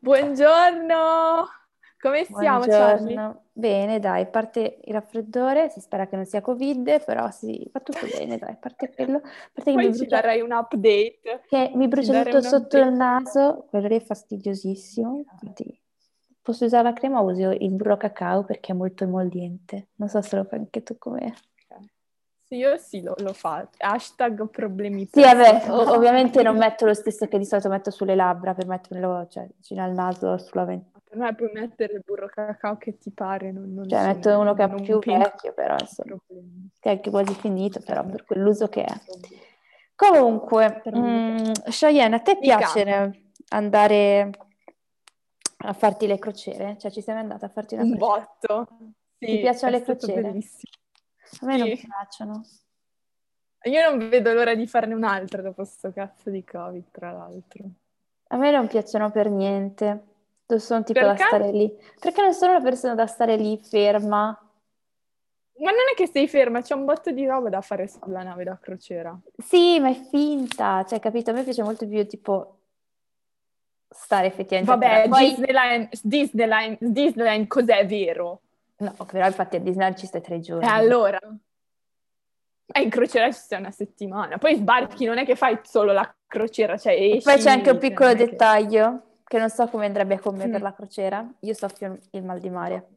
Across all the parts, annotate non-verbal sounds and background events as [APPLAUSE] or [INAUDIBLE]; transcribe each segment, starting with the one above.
Buongiorno! Come stiamo, Charlie? Buongiorno. Bene, dai, parte il raffreddore, si spera che non sia Covid, però sì, va tutto bene, dai, parte quello. Parte che mi Poi ci brucia, darai un update. che mi Ci brucia tutto sotto il update. naso, quello lì è fastidiosissimo. Infatti, posso usare la crema, uso il burro cacao perché è molto emolliente. Non so se lo fai anche tu come... Io sì, lo, lo fa. Hashtag problemi Sì, vabbè, ovviamente non [LAUGHS] metto lo stesso che di solito metto sulle labbra per metterlo, cioè, vicino al naso, sulla ven- Per me puoi mettere il burro cacao che ti pare, non, non Cioè, metto uno che è più vecchio, però insomma, che è anche quasi finito, però Per per quell'uso che è. Comunque, me- mm, Cheyenne, a te piace andare a farti le crociere? Cioè, ci sei andata a farti una Un crociera? botto. Sì, Ti piacciono le crociere? bellissimo. A me non Sì. piacciono. Io non vedo l'ora di farne un'altra dopo sto cazzo di Covid, tra l'altro. A me non piacciono per niente. Non sono tipo da Perché? stare lì. Perché non sono una persona da stare lì ferma. Ma non è che sei ferma, c'è un botto di roba da fare sulla nave da crociera. Sì, ma è finta, cioè, capito? A me piace molto più, tipo, stare effettivamente Vabbè. Poi, Disneyland, Disneyland, Disneyland cos'è vero? No, però infatti a Disneyland ci stai tre giorni. E allora? E in crociera ci stai una settimana. Poi sbarchi, non è che fai solo la crociera, cioè esci... poi c'è anche un piccolo è che- dettaglio che non so come andrebbe con me per Mm. la crociera. Io soffio il mal di mare.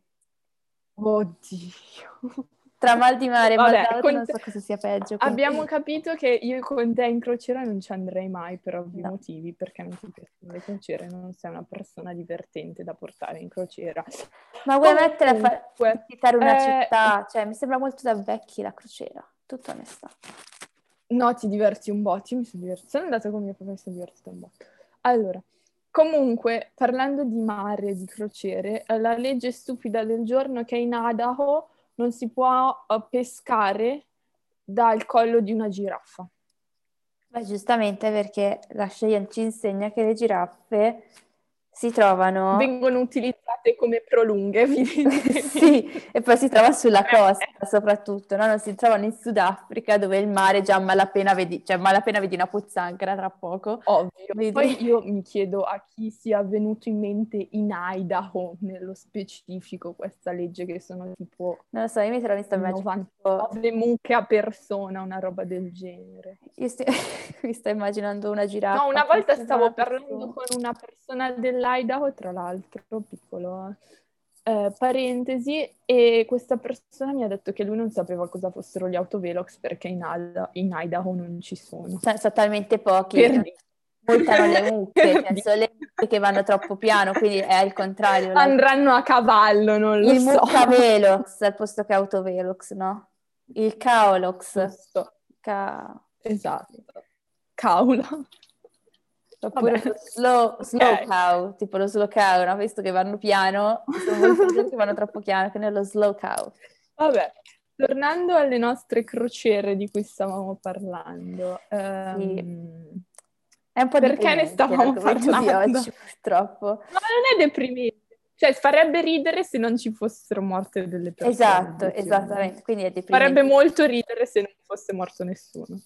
Oddio. Tra mal di mare e mal Vabbè, d'altro con non te- so cosa sia peggio. quindi- Abbiamo capito che io con te in crociera non ci andrei mai per ovvi No. motivi, perché non ti piacciono le crociere, non sei una persona divertente da portare in crociera. Ma vuoi mettere a far Comunque, visitare una eh, città? Cioè, mi sembra molto da vecchi la crociera, tutta onestà. No, ti diverti un botto, io mi sono divertita. Sono andata con mio papà e mi sono divertita un botto. Allora, comunque, parlando di mare, di crociere, eh, la legge stupida del giorno è che in Idaho non si può eh, pescare dal collo di una giraffa. Beh, giustamente perché la Cheyenne ci insegna che le giraffe si trovano... Vengono utilizzate come prolunghe. [LAUGHS] Sì, e poi si trova sulla Eh, costa soprattutto, no? Non si trovano in Sudafrica dove il mare già malapena vedi, cioè malapena vedi una pozzanghera tra poco. Ovvio. Vedi? Poi io mi chiedo a chi sia venuto in mente in Idaho, nello specifico, questa legge che sono tipo Non lo so, io mi trovo in sta immaginando, 99 mucche a persona, una roba del genere. io sti- [LAUGHS] mi sto immaginando una giraffa. No, una volta stavo parlando con una persona dell'Idaho, tra l'altro, piccolo eh, parentesi, e questa persona mi ha detto che lui non sapeva cosa fossero gli autovelox perché in, Al- in Idaho non ci sono. Sono, sono talmente pochi, Per multano le [LAUGHS] mucche, cioè sono le mucche che vanno troppo piano, quindi è al contrario. la- Andranno a cavallo, non lo Il so. muccavelox al posto che autovelox, no? Il caolox. Ca- Esatto. Caula. Oppure Vabbè. slow, slow Ok. cow, tipo lo slow cow, no? Visto che vanno piano, sono persone che vanno troppo piano, quindi è lo slow cow. Vabbè, tornando alle nostre crociere di cui stavamo parlando, ehm, È un po' Perché ne stavamo l'argomento di parlando? oggi, purtroppo. ma non è deprimente. Cioè, farebbe ridere se non ci fossero morte delle persone. Esatto, esattamente, quindi è deprimente. Farebbe molto ridere se non fosse morto nessuno.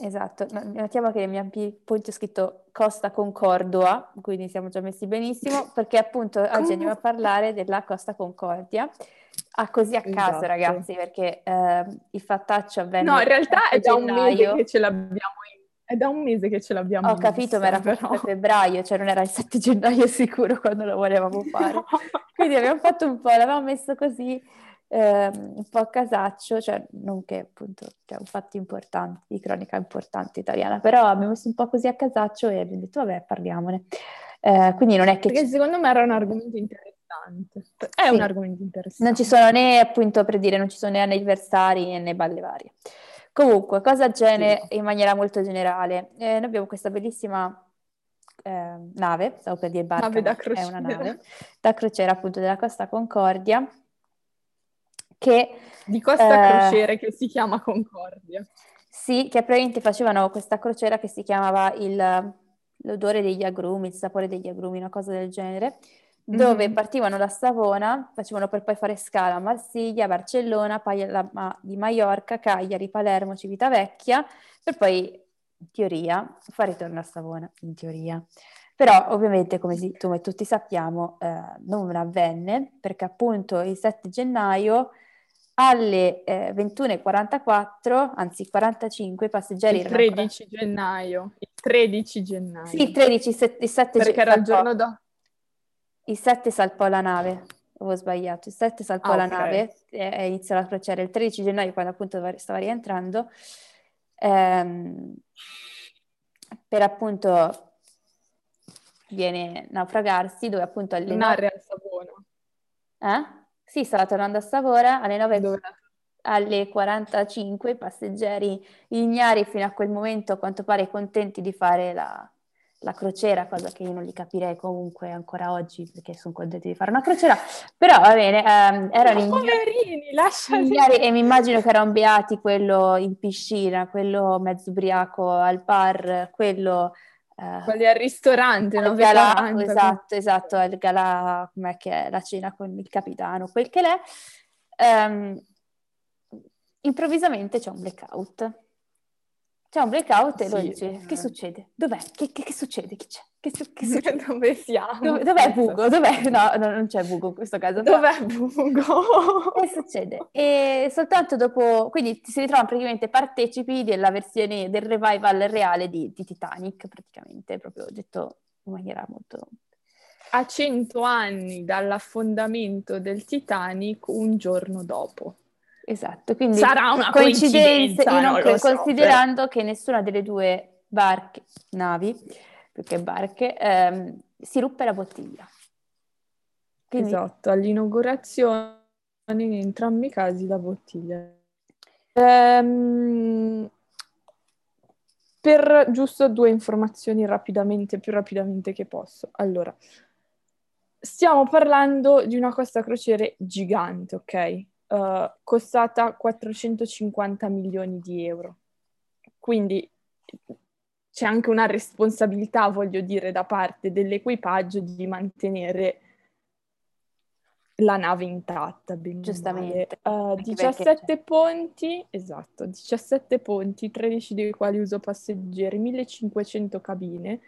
Esatto, no, notiamo che mi ha appunto scritto Costa Concordia, quindi siamo già messi benissimo, [LAUGHS] perché appunto oggi andiamo a parlare della Costa Concordia, ah, così a caso Esatto. ragazzi, perché eh, il fattaccio avvenne No, in realtà è da un mese che ce l'abbiamo in... È da un mese che ce l'abbiamo Ho in capito, lista, ma era però. a febbraio, cioè non era il 7 gennaio sicuro quando lo volevamo [LAUGHS] fare. Quindi abbiamo fatto un po', l'avevamo messo così ehm, un po' a casaccio, cioè non che appunto cioè, un fatto importante, di cronaca importante italiana, però abbiamo messo un po' così a casaccio e abbiamo detto vabbè parliamone. Eh, quindi non è che Perché secondo me era un argomento interessante. È Sì. un argomento interessante. non ci sono né appunto per dire non ci sono né anniversari né balle varie. Comunque, cosa genere Sì. in maniera molto generale? Eh, noi abbiamo questa bellissima eh, nave, stavo per dire barca, Nave da ma è una crociera. nave, da crociera appunto della Costa Concordia, che Di Costa Eh, Crociere che si chiama Concordia. sì, che praticamente facevano questa crociera che si chiamava il- l'odore degli agrumi, il sapore degli agrumi, una cosa del genere, dove Mhm. partivano da Savona, facevano per poi fare scala a Marsiglia, Barcellona, poi alla- ma- di Maiorca, Cagliari, Palermo, Civitavecchia, per poi, in teoria, fare ritorno a Savona, in teoria. Però ovviamente, come tu tutti sappiamo, eh, non avvenne perché appunto il 7 gennaio alle eh, 21.44, anzi 45 passeggeri... Il 13 ancora... gennaio, il 13 gennaio. Sì, il 13, il 7, il 7 Perché era il giorno dopo. Il 7 salpò la nave, avevo sbagliato, il 7 salpò ah, la okay. nave e, e iniziò la crociera il 13 gennaio quando appunto stava rientrando ehm, per appunto viene naufragarsi dove appunto alle Nare a Savona. Eh? Sì, stava tornando a Savona alle 9 Dove? alle 45 passeggeri ignari fino a quel momento a quanto pare contenti di fare la, la crociera, cosa che io non li capirei comunque ancora oggi perché sono contenti di fare una crociera, però va bene, ehm, erano no, poverini, ignari e mi immagino che era un beati quello in piscina, quello mezzo ubriaco al bar, quello Quelli al ristorante, no? Galà, esatto, esatto, al galà, com'è che è, la cena con il capitano, quel che l'è. Um, improvvisamente c'è un blackout. C'è un blackout e sì, lui dice, che succede? Dov'è? Che, che, che succede? Che c'è? Che, su- che succede? [LAUGHS] Dove siamo? Dove, dov'è Bugo? Dov'è? No, no, non c'è Bugo in questo caso. Dov'è Bugo? [LAUGHS] Che succede? E soltanto dopo, quindi si ritrovano praticamente partecipi della versione del revival reale di, di Titanic, praticamente, proprio detto in maniera molto... A cento anni dall'affondamento del Titanic, un giorno dopo. Esatto, quindi sarà una coincidenza, non non so, considerando però. che nessuna delle due barche, navi, più che barche, ehm, si ruppe la bottiglia. Quindi... Esatto, all'inaugurazione in entrambi i casi la bottiglia. Ehm, per giusto due informazioni rapidamente, più rapidamente che posso. Allora, stiamo parlando di una costa crociere gigante, ok? uh, costata 450 milioni di euro. Quindi c'è anche una responsabilità, voglio dire, da parte dell'equipaggio di mantenere la nave intatta, ben Giustamente. Uh, 17 ponti, esatto, 17 ponti, 13 dei quali uso passeggeri, 1500 cabine,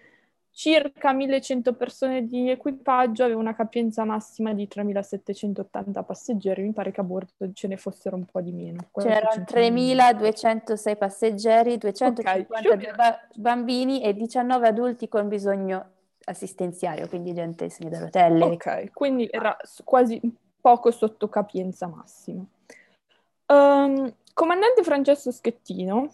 circa 1100 persone di equipaggio, aveva una capienza massima di 3780 passeggeri, mi pare che a bordo ce ne fossero un po' di meno. C'erano 3206 passeggeri, 250 okay. ba- bambini e 19 adulti con bisogno assistenziario, quindi gente segno dall'hotel. Ok, quindi era quasi poco sotto capienza massima. Um, comandante Francesco Schettino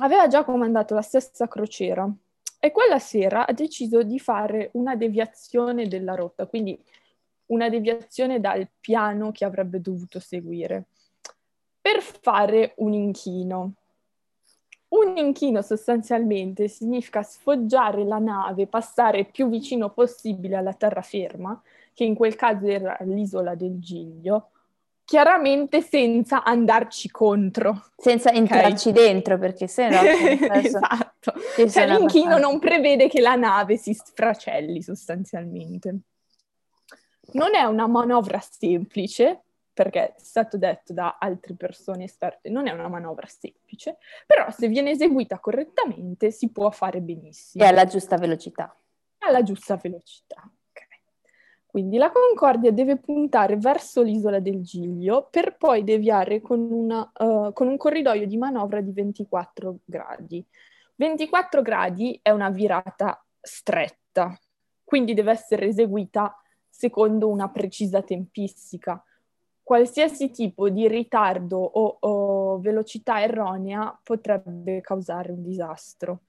aveva già comandato la stessa crociera e quella sera ha deciso di fare una deviazione della rotta, quindi una deviazione dal piano che avrebbe dovuto seguire, per fare un inchino. Un inchino sostanzialmente significa sfoggiare la nave, passare più vicino possibile alla terraferma, che in quel caso era l'isola del Giglio, chiaramente senza andarci contro. Senza entrarci okay. dentro, perché se no... [LAUGHS] esatto. Cioè, l'inchino non prevede che la nave si sfracelli sostanzialmente. Non è una manovra semplice, perché è stato detto da altre persone esperte, non è una manovra semplice, però se viene eseguita correttamente si può fare benissimo. E alla giusta velocità. Alla giusta velocità. Quindi la Concordia deve puntare verso l'isola del Giglio per poi deviare con, una, uh, con un corridoio di manovra di 24 gradi. 24 gradi è una virata stretta, quindi deve essere eseguita secondo una precisa tempistica. Qualsiasi tipo di ritardo o, o velocità erronea potrebbe causare un disastro.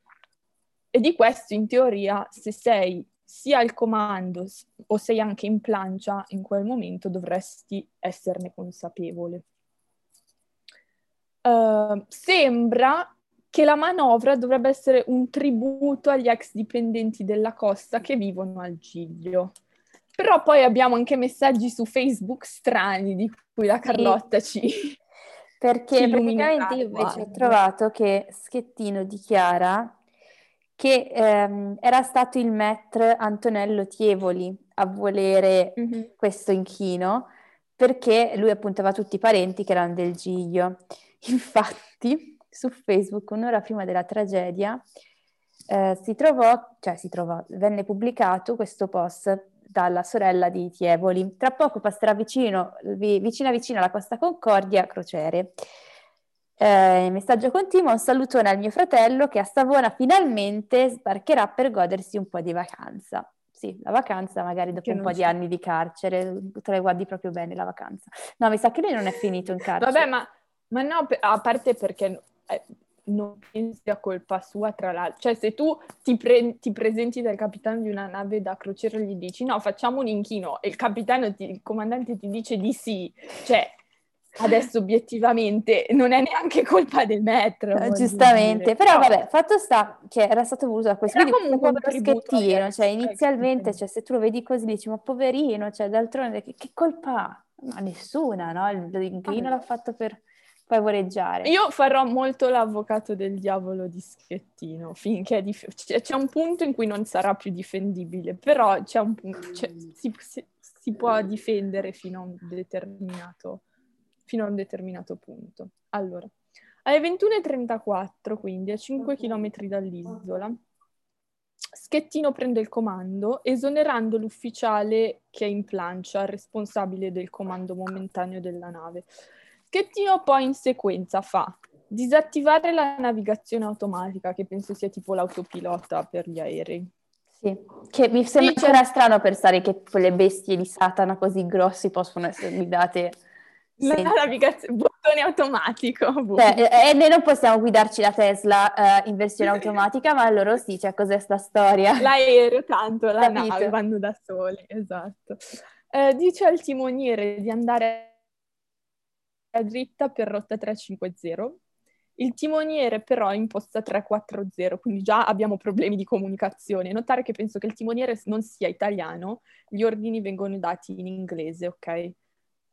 E di questo, in teoria, se sei sia al comando o sei anche in plancia in quel momento dovresti esserne consapevole. Uh, sembra che la manovra dovrebbe essere un tributo agli ex dipendenti della costa che vivono al Giglio. Però poi abbiamo anche messaggi su Facebook strani di cui la Carlotta sì. ci... Perché ci praticamente io invece ho trovato che Schettino dichiara che ehm, era stato il maître Antonello Tievoli a volere mm-hmm. questo inchino, perché lui appunto aveva tutti i parenti che erano del Giglio. [LAUGHS] Infatti, su Facebook, un'ora prima della tragedia, eh, si trovò, cioè si trovò, venne pubblicato questo post dalla sorella di Tievoli. Tra poco passerà vicino, vicina vicina alla Costa Concordia, crociere. Eh, messaggio continuo, un salutone al mio fratello che a Savona finalmente sbarcherà per godersi un po' di vacanza. Sì, la vacanza magari dopo un po' di anni di carcere, te la guardi proprio bene la vacanza. No, mi sa che lui non è finito in carcere. Vabbè, ma, ma no, a parte perché eh, non pensi sia colpa sua, tra l'altro. Cioè, se tu ti, pre- ti, presenti dal capitano di una nave da crociera e gli dici no, facciamo un inchino, e il capitano, ti, il comandante ti dice di sì, cioè, adesso obiettivamente non è neanche colpa del metro. Eh, giustamente, dire. però vabbè, fatto sta che era stato voluto da questo, quindi comunque un schettino, cioè inizialmente, cioè, se tu lo vedi così dici ma poverino, cioè d'altronde che, che colpa ha? Ma nessuna, no? L'inchino ah, l'ha fatto per favoreggiare. Io farò molto l'avvocato del diavolo di Schettino, finché dif- c'è, c'è, un punto in cui non sarà più difendibile, però c'è un punto, c'è, si, si, si, può difendere fino a, un determinato, fino a un determinato punto. Allora, alle 21.34, quindi a 5 km dall'isola, Schettino prende il comando, esonerando l'ufficiale che è in plancia, responsabile del comando momentaneo della nave. Schettino poi in sequenza fa disattivare la navigazione automatica, che penso sia tipo l'autopilota per gli aerei. Sì, che mi sembra ancora strano pensare che quelle bestie di Satana così grossi possono essere guidate la [LAUGHS] senza... navigazione, bottone automatico. [LAUGHS] Cioè, e noi non possiamo guidarci la Tesla uh, in versione [LAUGHS] automatica, ma loro sì, cioè cos'è sta storia? L'aereo tanto, la Capito. nave vanno da soli, esatto. Eh, dice al timoniere di andare dritta per rotta 350. Il timoniere però imposta 340, quindi già abbiamo problemi di comunicazione. Notare che penso che il timoniere non sia italiano, gli ordini vengono dati in inglese, ok?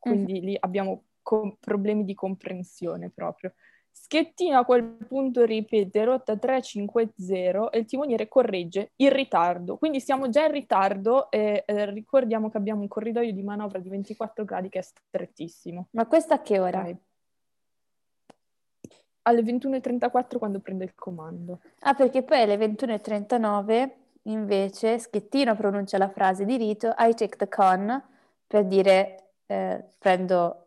Quindi mm. lì abbiamo com- problemi di comprensione proprio. Schettino a quel punto ripete rotta 350 e il timoniere corregge il ritardo. Quindi siamo già in ritardo e eh, ricordiamo che abbiamo un corridoio di manovra di 24 gradi che è strettissimo. Ma questa a che ora? Okay. Alle 21.34 quando prende il comando. Ah, perché poi alle 21.39 invece Schettino pronuncia la frase di rito I take the con per dire eh, prendo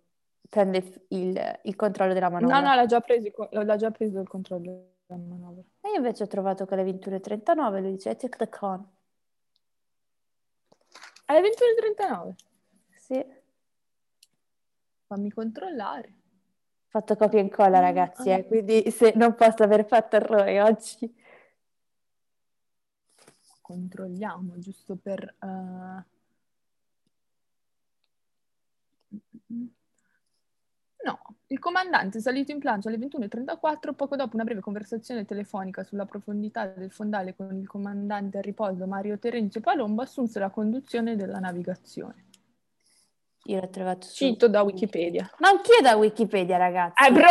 prende il, il, controllo della manovra. No, no, l'ha già, preso, l'ha già preso il controllo della manovra. E io invece ho trovato che alle 21.39 lui dice take the con. Alle 21.39? Sì. Fammi controllare. Ho fatto copia e incolla, ragazzi, eh, quindi se non posso aver fatto errore oggi. Controlliamo, giusto per... Uh... No, il comandante è salito in plancia alle 21.34, poco dopo una breve conversazione telefonica sulla profondità del fondale con il comandante a riposo Mario Terenzio Palombo assunse la conduzione della navigazione. Io l'ho trovato su... Cito da Wikipedia. Ma anch'io da Wikipedia, ragazzi. Eh, bro,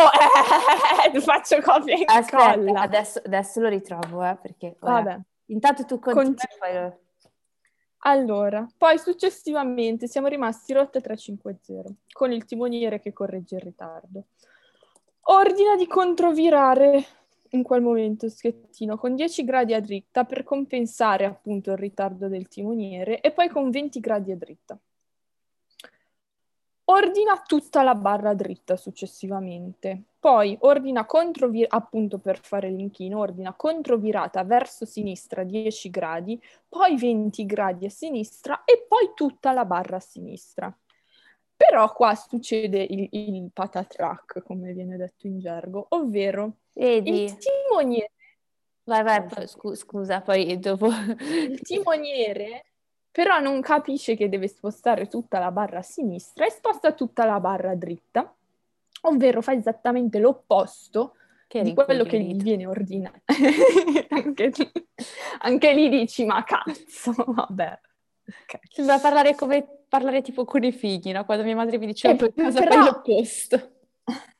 eh, [LAUGHS] faccio copia e Aspetta, adesso, adesso, lo ritrovo, eh, perché... Ora, Vabbè. Intanto tu continui, Continu- poi lo... Allora, poi successivamente siamo rimasti rotta 350 con il timoniere che corregge il ritardo. Ordina di controvirare in quel momento schettino con 10 gradi a dritta per compensare appunto il ritardo del timoniere e poi con 20 gradi a dritta. Ordina tutta la barra dritta successivamente. Poi ordina controvirata, appunto per fare l'inchino, ordina controvirata verso sinistra 10 gradi, poi 20 gradi a sinistra e poi tutta la barra a sinistra. Però qua succede il, il patatrack, come viene detto in gergo, ovvero Vedi. il timoniere... Vai, vai, scusa, poi dopo... Il timoniere però non capisce che deve spostare tutta la barra a sinistra e sposta tutta la barra dritta, ovvero fa esattamente l'opposto che di quello che gli viene ordinato. [LAUGHS] anche, anche, lì dici, ma cazzo, vabbè. Okay. Sembra parlare come parlare tipo con i figli, no? Quando mia madre mi diceva eh, cosa però... fai l'opposto. [LAUGHS]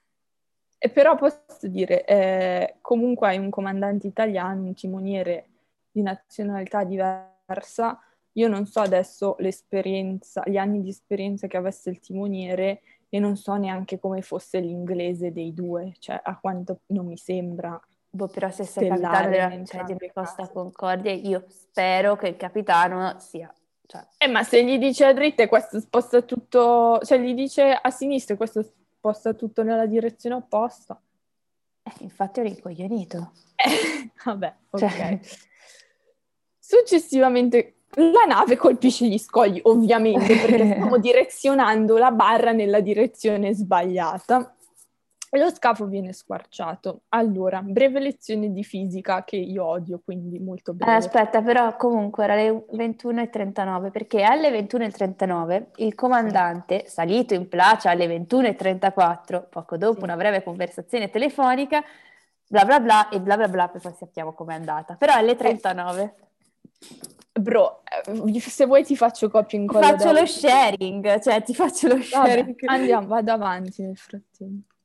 E però posso dire, eh, comunque hai un comandante italiano, un timoniere di nazionalità diversa, io non so adesso l'esperienza, gli anni di esperienza che avesse il timoniere e non so neanche come fosse l'inglese dei due, cioè a quanto non mi sembra Boh, però se sei capitano della, cioè, di Costa Concordia, io spero che il capitano sia... Cioè... Eh, ma se gli dice a dritta e questo sposta tutto... Cioè, gli dice a sinistra e questo sposta tutto nella direzione opposta. Eh, infatti è rincoglionito. Eh, [LAUGHS] vabbè, ok. Cioè... Successivamente la nave colpisce gli scogli, ovviamente, perché [LAUGHS] stiamo direzionando la barra nella direzione sbagliata. E lo scafo viene squarciato. Allora, breve lezione di fisica che io odio, quindi molto breve. Eh, aspetta, però comunque era le 21.39, perché alle 21.39 il comandante, sì. salito in placia alle 21.34, poco dopo sì. una breve conversazione telefonica, bla bla bla e bla bla bla, poi sappiamo com'è andata. Però alle 39... Bro, eh, se vuoi ti faccio copia in incolla. Faccio lo sharing, cioè ti faccio lo sharing. Vabbè, andiamo, vado avanti nel frattempo.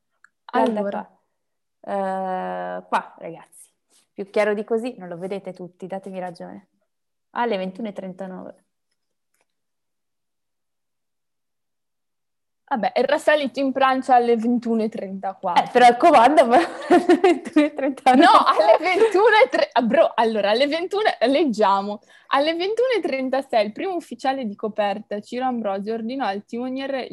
Allora, uh, qua ragazzi, più chiaro di così, non lo vedete tutti, datemi ragione. Alle 21.39. Vabbè, era salito in Francia alle 21.34. Eh, però il comando alle 21.39. No, alle 21.30. Ah, bro, allora, alle 21... Leggiamo. Alle 21.36 il primo ufficiale di coperta, Ciro Ambrosio, ordinò al timoniere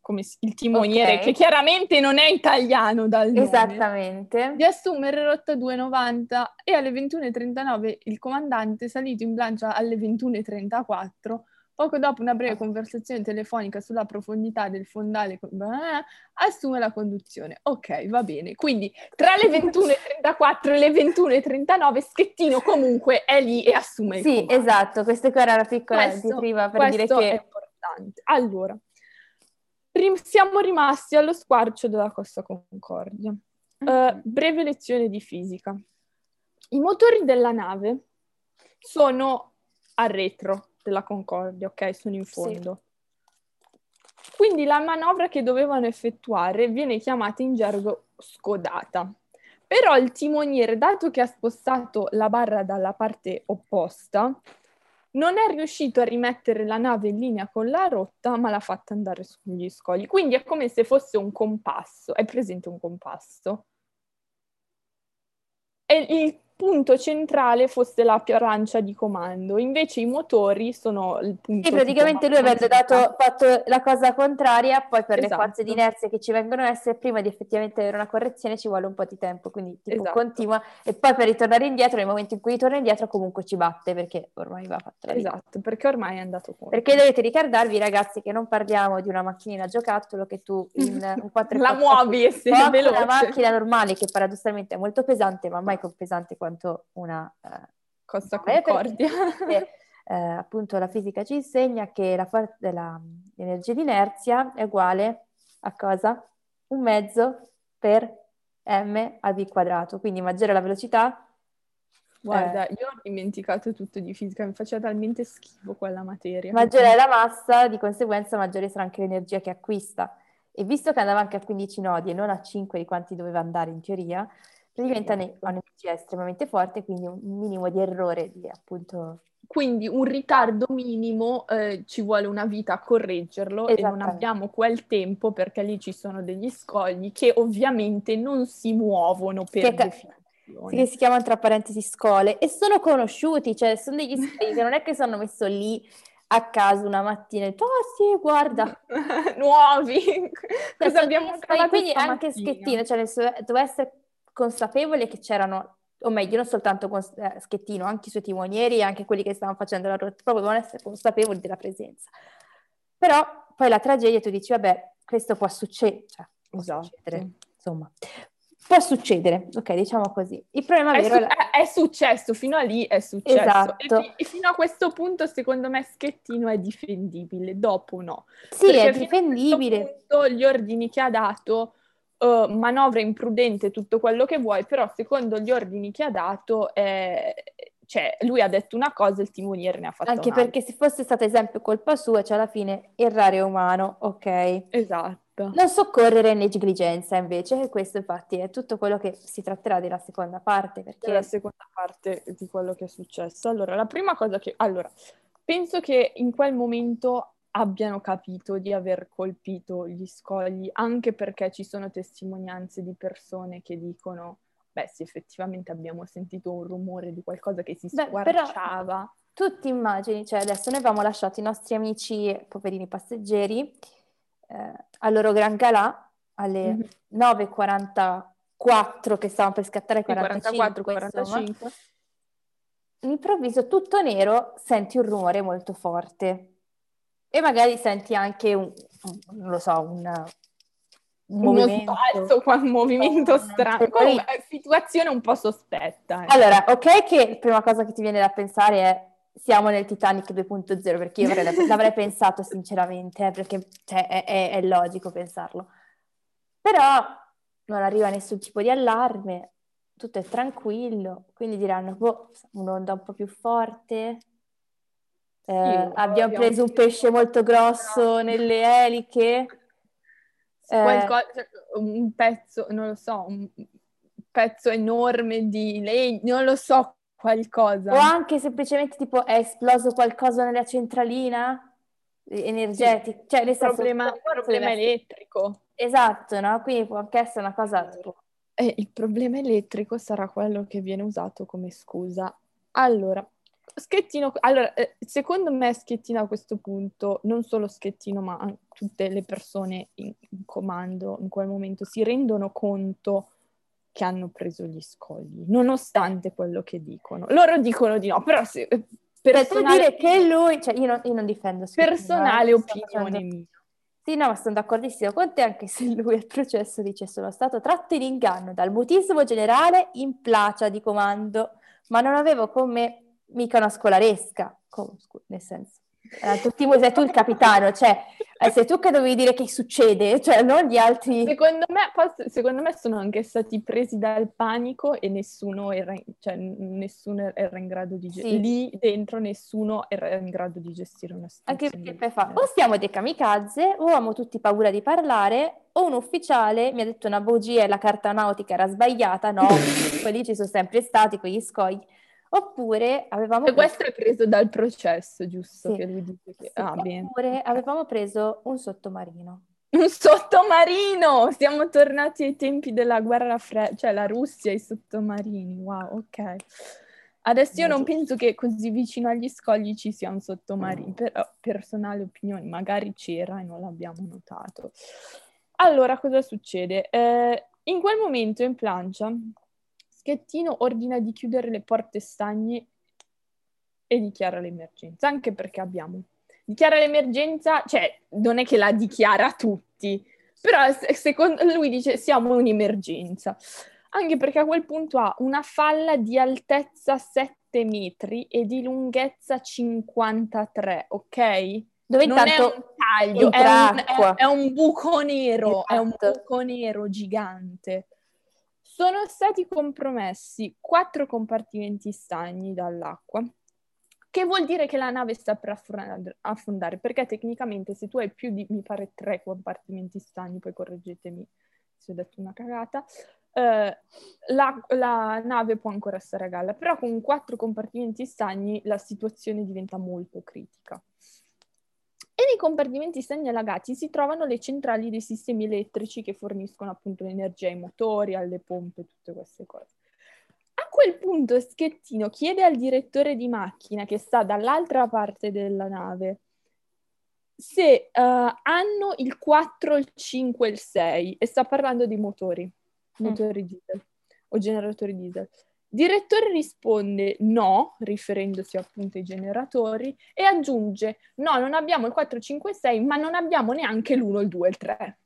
come il timoniere, okay. che chiaramente non è italiano dal nome, Esattamente. di assumere rotta 290 e alle 21.39 il comandante, salito in plancia alle 21.34, poco dopo una breve conversazione telefonica sulla profondità del fondale, assume la conduzione. Ok, va bene. Quindi tra le 21.34 e le 21.39 Schettino comunque è lì e assume il Sì, esatto. Questa qua era la piccola questo, per dire che... è importante. Allora, siamo rimasti allo squarcio della Costa Concordia. Uh, breve lezione di fisica. I motori della nave sono a retro della Concordia, ok? Sono in fondo. Sì. Quindi la manovra che dovevano effettuare viene chiamata in gergo scodata. Però il timoniere, dato che ha spostato la barra dalla parte opposta, non è riuscito a rimettere la nave in linea con la rotta, ma l'ha fatta andare sugli scogli. Quindi è come se fosse un compasso. È presente un compasso? E il punto centrale fosse la piarancia di comando, invece i motori sono il punto. Sì, praticamente lui avrebbe dato, fatto la cosa contraria, poi per esatto. le forze di inerzia che ci vengono a essere, prima di effettivamente avere una correzione ci vuole un po' di tempo, quindi tipo esatto. continua e poi per ritornare indietro, nel momento in cui ritorna indietro comunque ci batte perché ormai va fatta la vita. Esatto, perché ormai è andato fuori. Perché dovete ricordarvi ragazzi che non parliamo di una macchinina giocattolo che tu in [LAUGHS] un 4 la muovi e sei veloce. Una macchina normale che paradossalmente è molto pesante, ma mai pesante quanto una eh, Costa Concordia. Perché, eh, appunto la fisica ci insegna che la forza dell'energia di inerzia è uguale a cosa? Un mezzo per m al v quadrato, quindi maggiore la velocità. Guarda, eh, io ho dimenticato tutto di fisica, mi faceva talmente schifo quella materia. Maggiore è la massa, di conseguenza maggiore sarà anche l'energia che acquista. E visto che andava anche a 15 nodi e non a 5 di quanti doveva andare in teoria, praticamente ha un'energia estremamente forte, quindi un minimo di errore di appunto... Quindi un ritardo minimo eh, ci vuole una vita a correggerlo e non abbiamo quel tempo perché lì ci sono degli scogli che ovviamente non si muovono per che, definizione. Sì, che si chiamano tra parentesi scole e sono conosciuti, cioè sono degli scogli che non è che sono messo lì a caso una mattina e detto, oh sì, guarda. [LAUGHS] Nuovi! Cosa cioè, abbiamo fatto? Quindi anche Schettino, cioè doveva essere consapevole che c'erano, o meglio, non soltanto con eh, Schettino, anche i suoi timonieri e anche quelli che stavano facendo la rotta, proprio devono essere consapevoli della presenza. Però poi la tragedia, tu dici, vabbè, questo può, succe- cioè, può esatto. succedere, insomma. Può succedere, ok, diciamo così. Il problema è, su- è, è successo, fino a lì è successo. Esatto. E, e, fino a questo punto, secondo me, Schettino è difendibile, dopo no. Sì, Perché è difendibile. Punto, gli ordini che ha dato uh, manovra imprudente, tutto quello che vuoi, però secondo gli ordini che ha dato, eh, cioè, lui ha detto una cosa e il timoniere ne ha fatto Anche perché se fosse stata esempio colpa sua, cioè alla fine errare è umano, ok? Esatto. Non soccorrere negligenza invece, e questo infatti è tutto quello che si tratterà della seconda parte. Perché... Della seconda parte di quello che è successo. Allora, la prima cosa che... Allora, penso che in quel momento abbiano capito di aver colpito gli scogli, anche perché ci sono testimonianze di persone che dicono beh sì, effettivamente abbiamo sentito un rumore di qualcosa che si squarciava. tu ti immagini, cioè adesso noi avevamo lasciato i nostri amici, poverini passeggeri, eh, al loro Gran Galà alle mm-hmm. 9.44 che stavano per scattare 45, 44, 45. All'improvviso tutto nero senti un rumore molto forte e magari senti anche un, non lo so, un, un movimento, spazio, un movimento [LAUGHS] strano, Comunque, situazione un po' sospetta. Eh. Allora, ok che la prima cosa che ti viene da pensare è siamo nel Titanic 2.0, perché io avrei, l'avrei pensato sinceramente, eh, perché cioè, è, è, è, logico pensarlo. Però non arriva nessun tipo di allarme, tutto è tranquillo, quindi diranno, boh, un'onda un po' più forte, eh, sì, abbiamo preso un pesce molto grosso nelle eliche. Eh, Qualcosa, un pezzo, non lo so, un pezzo enorme di legno, non lo so, qualcosa. O anche semplicemente tipo è esploso qualcosa nella centralina energetica, sì. cioè nel senso, problema, problema elettrico. Esatto, no? Quindi può anche essere una cosa tipo... E il problema elettrico sarà quello che viene usato come scusa. Allora, Schettino, allora, eh, secondo me Schettino a questo punto, non solo Schettino, ma tutte le persone in, in comando in quel momento si rendono conto che hanno preso gli scogli, nonostante quello che dicono. Loro dicono di no, però se, eh. Per dire che lui, cioè io non, io non difendo Schettino. Personale eh, opinione mia. Sì, no, ma sono d'accordissimo con te, anche se lui al processo dice sono stato tratto in inganno dal mutismo generale in placia di comando, ma non avevo con me mica una scolaresca, Come, nel senso. Eh, tutti, sei tu il capitano, cioè eh, sei tu che dovevi dire che succede, cioè non gli altri. Secondo me, secondo me sono anche stati presi dal panico e nessuno era, cioè, nessuno era in grado di gestire. Sì. Lì dentro nessuno era in grado di gestire una situazione. Anche perché fa, o siamo dei kamikaze, o avevamo tutti paura di parlare, o un ufficiale mi ha detto una bugia e la carta nautica era sbagliata. No, [LAUGHS] quelli ci sono sempre stati, quegli scogli. Oppure avevamo... E questo è preso dal processo, giusto? Sì. Che lui dice che... Sì, ah, oppure avevamo preso un sottomarino. [LAUGHS] Un sottomarino! Siamo tornati ai tempi della guerra fredda, cioè la Russia e i sottomarini. Wow, ok. Adesso io non penso che così vicino agli scogli ci sia un sottomarino, però personale opinione, magari c'era e non l'abbiamo notato. Allora, cosa succede? Eh, in quel momento in plancia Schettino ordina di chiudere le porte stagne e dichiara l'emergenza, anche perché abbiamo. Dichiara l'emergenza, cioè non è che la dichiara a tutti, però secondo lui dice siamo un'emergenza, anche perché a quel punto ha una falla di altezza 7 metri e di lunghezza 53, ok? Dove non è un taglio, è un, è, è un, buco nero, esatto. è un esatto. buco nero gigante. Sono stati compromessi quattro compartimenti stagni dall'acqua, che vuol dire che la nave sta per affondare, perché tecnicamente se tu hai più di, mi pare, tre compartimenti stagni, poi correggetemi se ho detto una cagata, eh, la, la, nave può ancora stare a galla, però con quattro compartimenti stagni la situazione diventa molto critica. E nei compartimenti stagni allagati si trovano le centrali dei sistemi elettrici che forniscono appunto l'energia ai motori, alle pompe, tutte queste cose. A quel punto Schettino chiede al direttore di macchina che sta dall'altra parte della nave se uh, hanno il 4, il 5 e il 6 e sta parlando di motori, motori mm. diesel o generatori diesel. Direttore risponde no, riferendosi appunto ai generatori, e aggiunge no, non abbiamo il 456, ma non abbiamo neanche l'1, il 2 e il 3.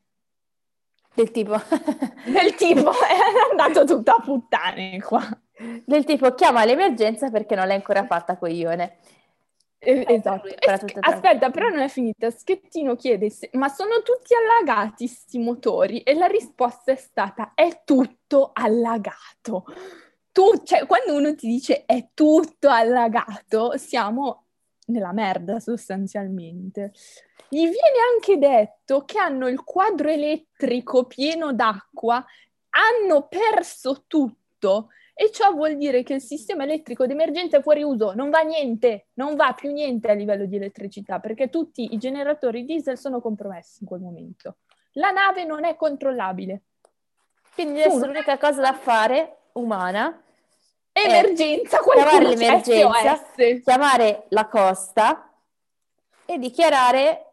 Del tipo... [LAUGHS] Del tipo, [LAUGHS] è andato tutta a puttane qua. Del tipo, chiama l'emergenza perché non l'hai ancora fatta, coglione. Eh, esatto. Sch- aspetta, però non è finita. Schettino chiede, se, ma sono tutti allagati sti motori? E la risposta è stata, è tutto allagato tu, cioè, quando uno ti dice è tutto allagato, siamo nella merda sostanzialmente. Gli viene anche detto che hanno il quadro elettrico pieno d'acqua, hanno perso tutto e ciò vuol dire che il sistema elettrico d'emergenza è fuori uso, non va niente, non va più niente a livello di elettricità perché tutti i generatori diesel sono compromessi in quel momento. La nave non è controllabile. Quindi adesso l'unica cosa da fare umana emergenza, chiamare l'emergenza, SOS. chiamare la costa e dichiarare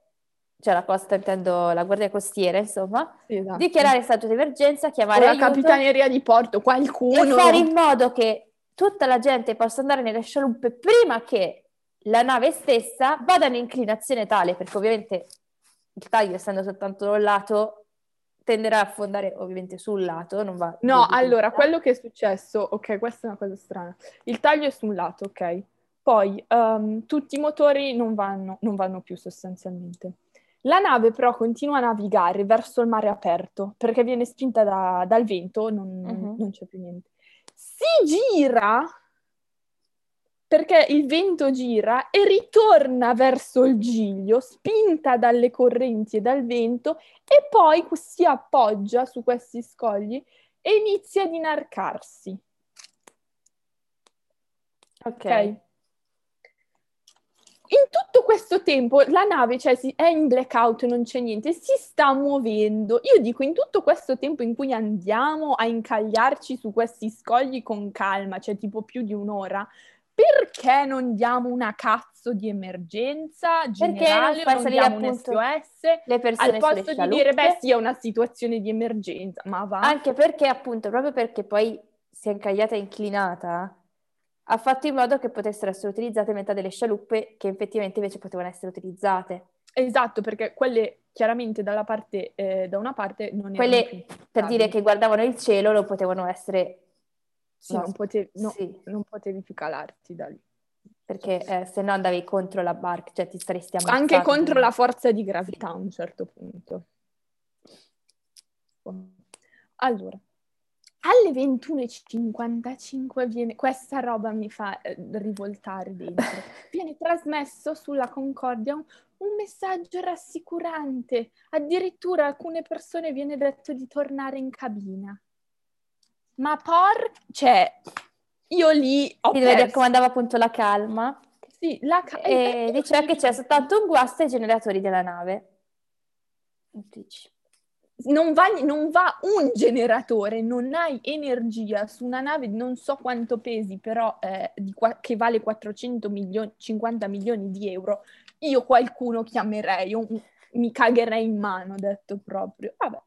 cioè la costa intendo la guardia costiera, insomma, esatto. dichiarare stato di emergenza, chiamare o la capitaneria di porto, qualcuno. E fare in modo che tutta la gente possa andare nelle scialuppe prima che la nave stessa vada in inclinazione tale, perché ovviamente il taglio essendo soltanto da un lato tenderà a affondare ovviamente sul lato, non va... No, allora, quello che è successo, ok, questa è una cosa strana, il taglio è su un lato, ok, poi um, tutti i motori non vanno, non vanno più sostanzialmente. La nave però continua a navigare verso il mare aperto perché viene spinta da, dal vento, non, uh-huh. non c'è più niente. Si gira perché il vento gira e ritorna verso il giglio, spinta dalle correnti e dal vento, e poi si appoggia su questi scogli e inizia ad inarcarsi. Ok. okay? in tutto questo tempo la nave cioè, è in blackout, non c'è niente, si sta muovendo. Io dico, in tutto questo tempo in cui andiamo a incagliarci su questi scogli con calma, cioè tipo più di un'ora, perché non diamo una cazzo di emergenza generale perché non, non diamo un SOS le persone al posto di dire beh sì è una situazione di emergenza ma va. Anche perché appunto proprio perché poi si è incagliata e inclinata ha fatto in modo che potessero essere utilizzate metà delle scialuppe che effettivamente invece potevano essere utilizzate. Esatto, perché quelle chiaramente dalla parte, eh, da una parte non erano Quelle, per dire che guardavano il cielo, non potevano essere... Sì, no, non, potevi, no, sì. non potevi più calarti da lì. Perché eh, se no andavi contro la barca, cioè ti staresti ammazzando. Anche contro la forza di gravità a un certo punto. Allora, alle 21.55 viene, questa roba mi fa eh, rivoltare dentro, [LAUGHS] viene trasmesso sulla Concordia un, un, messaggio rassicurante, addirittura a alcune persone viene detto di tornare in cabina. Ma por... cioè, io lì ho Ti perso. raccomandava appunto la calma. Sì, la calma. E diceva che c'è soltanto un guasto ai generatori della nave. Non va, non va, un generatore, non hai energia su una nave non so quanto pesi, però eh, qua- che vale 450 milioni di euro, io qualcuno chiamerei, un, mi cagherei in mano, detto proprio. Vabbè.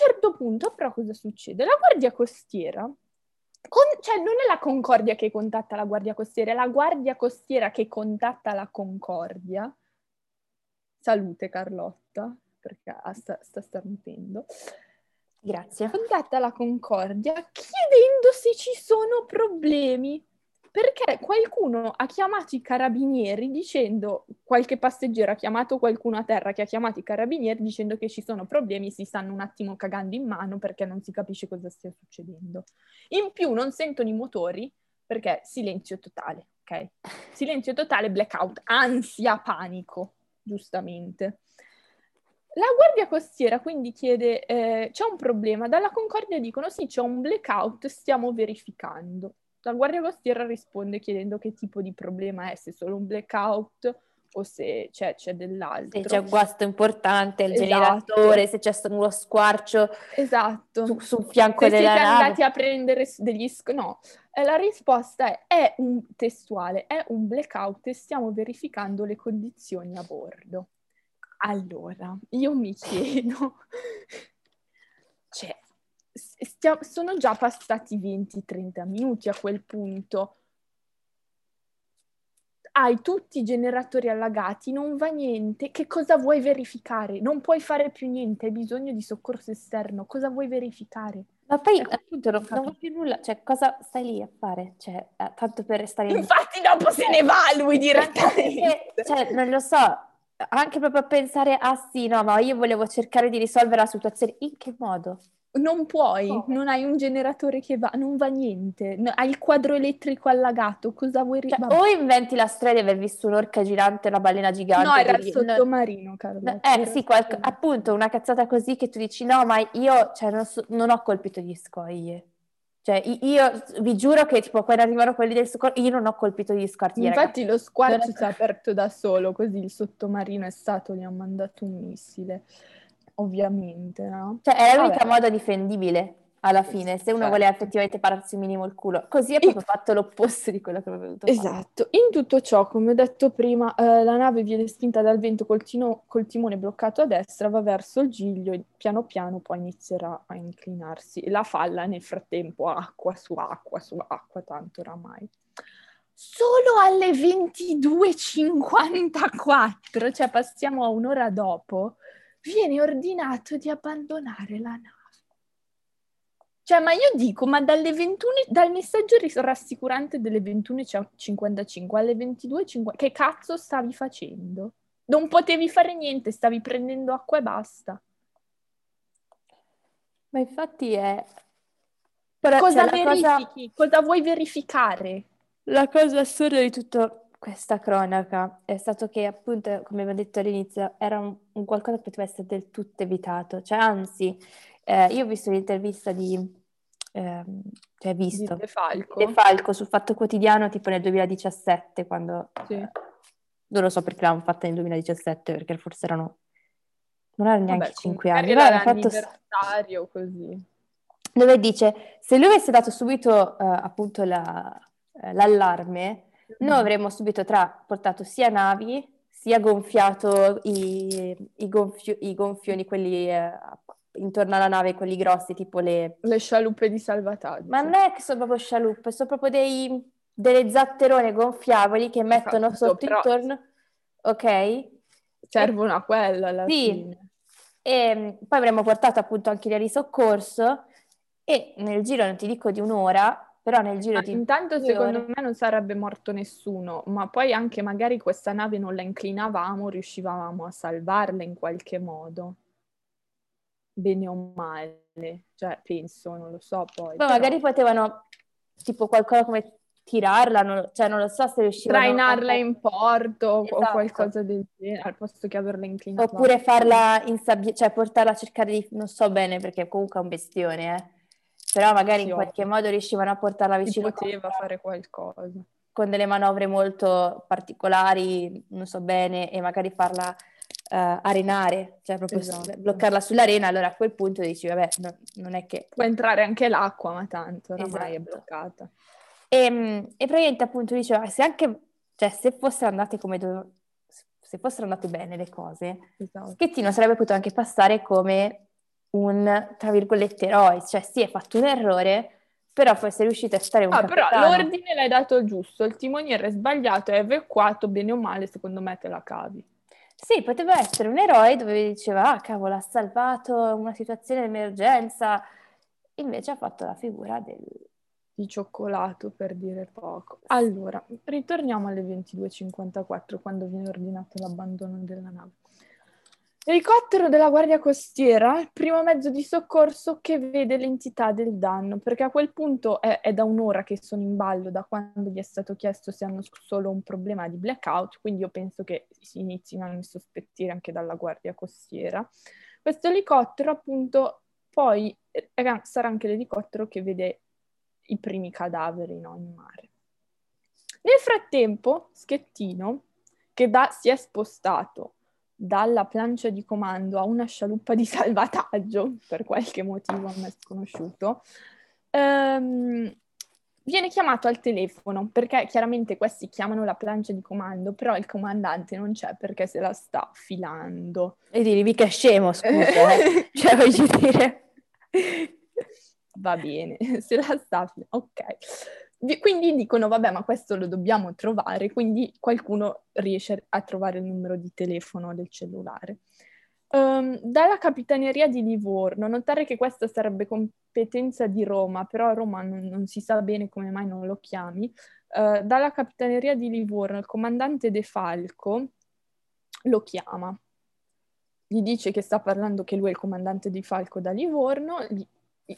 A un certo punto però cosa succede? La guardia costiera, con, cioè non è la Concordia che contatta la guardia costiera, è la guardia costiera che contatta la Concordia. Salute Carlotta perché sta, sta starnutendo. Grazie. Contatta la Concordia chiedendo se ci sono problemi. Perché qualcuno ha chiamato i carabinieri dicendo, qualche passeggero ha chiamato qualcuno a terra che ha chiamato i carabinieri dicendo che ci sono problemi, si stanno un attimo cagando in mano perché non si capisce cosa stia succedendo. In più non sentono i motori perché silenzio totale, ok? Silenzio totale, blackout, ansia, panico, giustamente. La guardia costiera quindi chiede, eh, c'è un problema, dalla Concordia dicono sì, c'è un blackout, stiamo verificando. La guardia costiera risponde chiedendo che tipo di problema è, se è solo un blackout o se c'è, c'è dell'altro. Se c'è un guasto importante, il esatto. generatore, se c'è uno squarcio esatto. su, sul fianco se della nave. Se siete andati a prendere degli... Sc- no, eh, la risposta è, è un testuale, è un blackout e stiamo verificando le condizioni a bordo. Allora, io mi chiedo, stia- sono già passati 20-30 minuti a quel punto. Hai tutti i generatori allagati, non va niente. Che cosa vuoi verificare? Non puoi fare più niente, hai bisogno di soccorso esterno. Cosa vuoi verificare? Ma poi ecco, appunto non, non va più nulla, cioè cosa stai lì a fare? Cioè, eh, tanto per restare Infatti dopo se ne va lui direttamente. cioè, non lo so, anche proprio a pensare, ah sì, no, ma io volevo cercare di risolvere la situazione. In che modo? Non puoi, oh. non hai un generatore che va, non va niente, no, hai il quadro elettrico allagato, cosa vuoi cioè, O inventi la storia di aver visto un'orca gigante, una balena gigante. No, era il sottomarino, Carlo. Eh sì, qualche, appunto, una cazzata così che tu dici, no, ma io cioè, non, so, non ho colpito gli scogli. Cioè, io vi giuro che tipo quando arrivano quelli del soccorso, io non ho colpito gli squarci. Infatti ragazzi. lo squarcio si è aperto da solo, così il sottomarino è stato, gli ha mandato un missile, ovviamente, no? Cioè, è l'unico modo difendibile. alla fine, se uno Certo. voleva effettivamente pararsi un minimo il culo. Così è proprio fatto l'opposto di quello che aveva fare. Esatto. In tutto ciò, come ho detto prima, eh, la nave viene spinta dal vento col, tino- col timone bloccato a destra, va verso il Giglio e piano piano poi inizierà a inclinarsi. La falla nel frattempo acqua su acqua su acqua, tanto oramai. Solo alle 22.54, cioè passiamo a un'ora dopo, viene ordinato di abbandonare la nave. Cioè, ma io dico, ma dalle 21, dal messaggio rassicurante delle 21.55 alle 22.50, che cazzo stavi facendo? Non potevi fare niente, stavi prendendo acqua e basta. Ma infatti è... Però, Cosa cioè, la cosa- verifichi? Cosa vuoi verificare? La cosa assurda di tutta questa cronaca è stato che, appunto, come abbiamo detto all'inizio, era un, un qualcosa che poteva essere del tutto evitato. Cioè, anzi, eh, io ho visto un'intervista di... ehm, cioè, visto... De Falco? De Falco sul Fatto Quotidiano, tipo nel 2017, quando... Sì. Non lo so perché l'hanno fatta nel 2017, perché forse erano... Non erano neanche Vabbè, 5 magari anni, era fatto... così. dove dice se lui avesse dato subito eh, appunto la- eh, l'allarme, noi avremmo subito tra portato sia navi, sia gonfiato i, i gonfio- i gonfioni, quelli eh, intorno alla nave, quelli grossi, tipo le... Le scialuppe di salvataggio. Ma non è che sono proprio scialuppe, sono proprio dei, delle zatterone gonfiabili che mettono Esatto, sotto però- intorno, ok? Servono a quella alla Sì. fine. E mh, poi avremmo portato appunto anche gli ali soccorso e nel giro, non ti dico di un'ora, però nel giro Ma di intanto secondo ore- me non sarebbe morto nessuno, ma poi anche magari questa nave non la inclinavamo, riuscivamo a salvarla in qualche modo. Bene o male. Cioè, penso, non lo so poi. Poi però magari potevano, tipo qualcosa come tirarla, non, cioè non lo so se riuscivano trainarla a- in porto o Esatto. qualcosa del genere, al posto che averla inclinata. Oppure farla insabbiare, cioè portarla a cercare di, non so bene perché comunque è un bestione, eh. Però magari Sì, in qualche modo riuscivano a portarla Si vicino poteva con, fare qualcosa. con delle manovre molto particolari, non so bene, e magari farla eh, arenare, cioè proprio Esatto. bloccarla sull'arena, allora a quel punto dici, vabbè, no- non è che... Può entrare anche l'acqua, ma tanto oramai è Esatto. bloccata. E, e praticamente appunto diceva, se anche, cioè se fossero andate come dove, se fossero andate bene le cose, Esatto. Schettino sarebbe potuto anche passare come un, tra virgolette, eroe, cioè sì, hai fatto un errore, però poi sei riuscito a stare un Ah, però capitano. l'ordine l'hai dato giusto, il timoniere è sbagliato, è evacuato, bene o male, secondo me te la cavi. Sì, poteva essere un eroe dove diceva, ah cavolo, ha salvato una situazione di emergenza, invece ha fatto la figura del... Di cioccolato, per dire poco. Allora, ritorniamo alle 22.54, quando viene ordinato l'abbandono della nave. Elicottero della Guardia Costiera, il primo mezzo di soccorso che vede l'entità del danno, perché a quel punto è, è da un'ora che sono in ballo, da quando gli è stato chiesto se hanno solo un problema di blackout, quindi io penso che si inizino a sospettire anche dalla Guardia Costiera. Questo elicottero, appunto, poi eh, sarà anche l'elicottero che vede i primi cadaveri no, in mare. Nel frattempo, Schettino, che da, si è spostato dalla plancia di comando a una scialuppa di [LAUGHS] salvataggio, per qualche motivo a me sconosciuto, ehm, viene chiamato al telefono, perché chiaramente questi chiamano la plancia di comando, però il comandante non c'è perché se la sta filando. E dire, mica scemo, scusa, eh. [LAUGHS] cioè voglio dire... Va bene, [LAUGHS] se la sta filando, ok. Quindi dicono, vabbè, ma questo lo dobbiamo trovare, quindi qualcuno riesce a trovare il numero di telefono del cellulare. Ehm, dalla Capitaneria di Livorno, notare che questa sarebbe competenza di Roma, però a Roma non, non si sa bene come mai non lo chiami. Eh, dalla Capitaneria di Livorno, il comandante De Falco lo chiama. Gli dice che sta parlando che lui è il comandante di Falco da Livorno, gli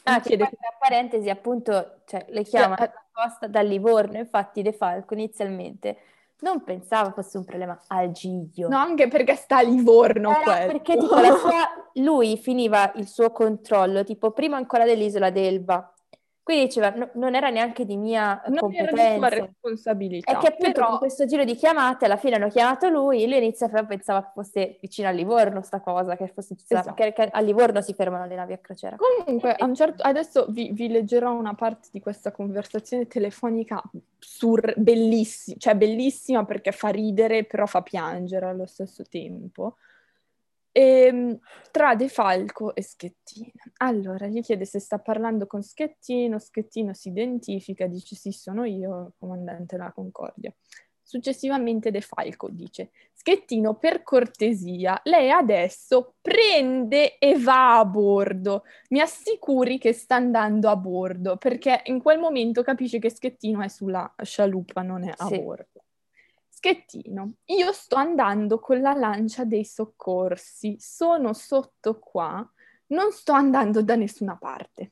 Ah, che poi, tra parentesi, appunto, cioè, le chiamano Eh, apposta da Livorno, infatti De Falco inizialmente non pensava fosse un problema al Giglio. No, anche perché sta a Livorno Era quello. perché tipo sua- lui finiva il suo controllo, tipo prima ancora dell'isola d'Elba, Quindi diceva, no, non era neanche di mia non competenza. era di sua responsabilità. E che appunto però... con questo giro di chiamate alla fine hanno chiamato lui, lui inizia però pensava che fosse vicino a Livorno sta cosa, che, fosse, esatto. che, che a Livorno si fermano le navi a crociera. Comunque, a un certo, adesso vi, vi, leggerò una parte di questa conversazione telefonica sur, bellissima, cioè bellissima perché fa ridere, però fa piangere allo stesso tempo. E, ehm, tra De Falco e Schettino. Allora, gli chiede se sta parlando con Schettino, Schettino si identifica, dice sì, sono io, comandante della Concordia. Successivamente De Falco dice, Schettino, per cortesia, lei adesso prende e va a bordo. Mi assicuri che sta andando a bordo, perché in quel momento capisce che Schettino è sulla scialuppa, non è a sì. bordo. Schettino, io sto andando con la lancia dei soccorsi, sono sotto qua, non sto andando da nessuna parte.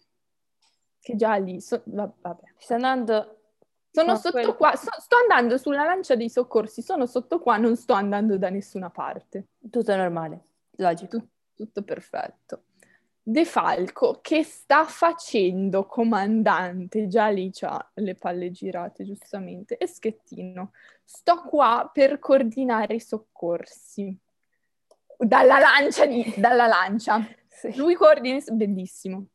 Che già lì, so, vabbè. Sto andando... Sono sotto quel... qua, so, sto andando sulla lancia dei soccorsi, sono sotto qua, non sto andando da nessuna parte. Tutto normale, logico. Tut- tutto perfetto. De Falco, che sta facendo comandante? Già lì c'ha le palle girate, giustamente. E Schettino, sto qua per coordinare i soccorsi. Dalla lancia, di, dalla lancia. [LAUGHS] Sì. Lui coordina, bellissimo.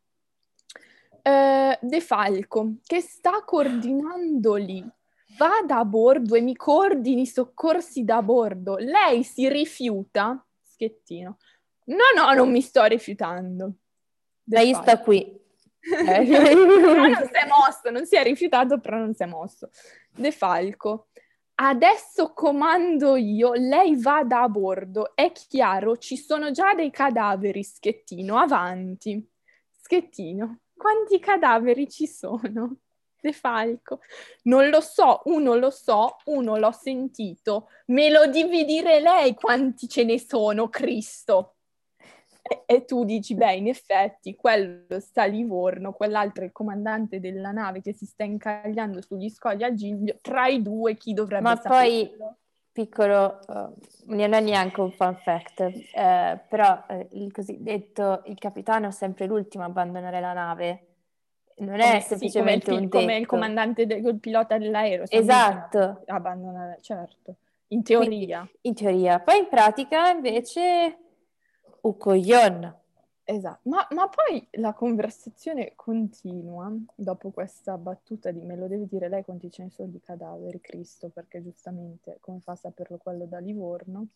Uh, De Falco, che sta coordinando lì, vada a bordo e mi coordini i soccorsi da bordo. Lei si rifiuta, Schettino, No, no, non mi sto rifiutando. Lei sta qui. [LAUGHS] Eh. non si è mosso, non si è rifiutato, però non si è mosso. De Falco. Adesso comando io, lei vada a bordo. È chiaro, ci sono già dei cadaveri, Schettino, avanti. Schettino, quanti cadaveri ci sono? De Falco. Non lo so, uno lo so, uno l'ho sentito. Me lo devi dire lei quanti ce ne sono, Cristo. E, tu dici, beh, in effetti, quello sta a Livorno, quell'altro è il comandante della nave che si sta incagliando sugli scogli a Giglio, tra i due chi dovrebbe Ma poi, piccolo, uh, non è neanche un fun fact, eh, però eh, il cosiddetto, il capitano è sempre l'ultimo a abbandonare la nave. Non è semplicemente sì, come il, un detto. Come il comandante, del, il pilota dell'aereo. Esatto. Abbandonare, certo. In teoria. Quindi, in teoria. Poi in pratica invece Ukoyon. Esatto, ma, ma, poi la conversazione continua dopo questa battuta di me lo deve dire lei quanti ce ne sono di cadaveri, Cristo, perché giustamente come fa a saperlo quello da Livorno?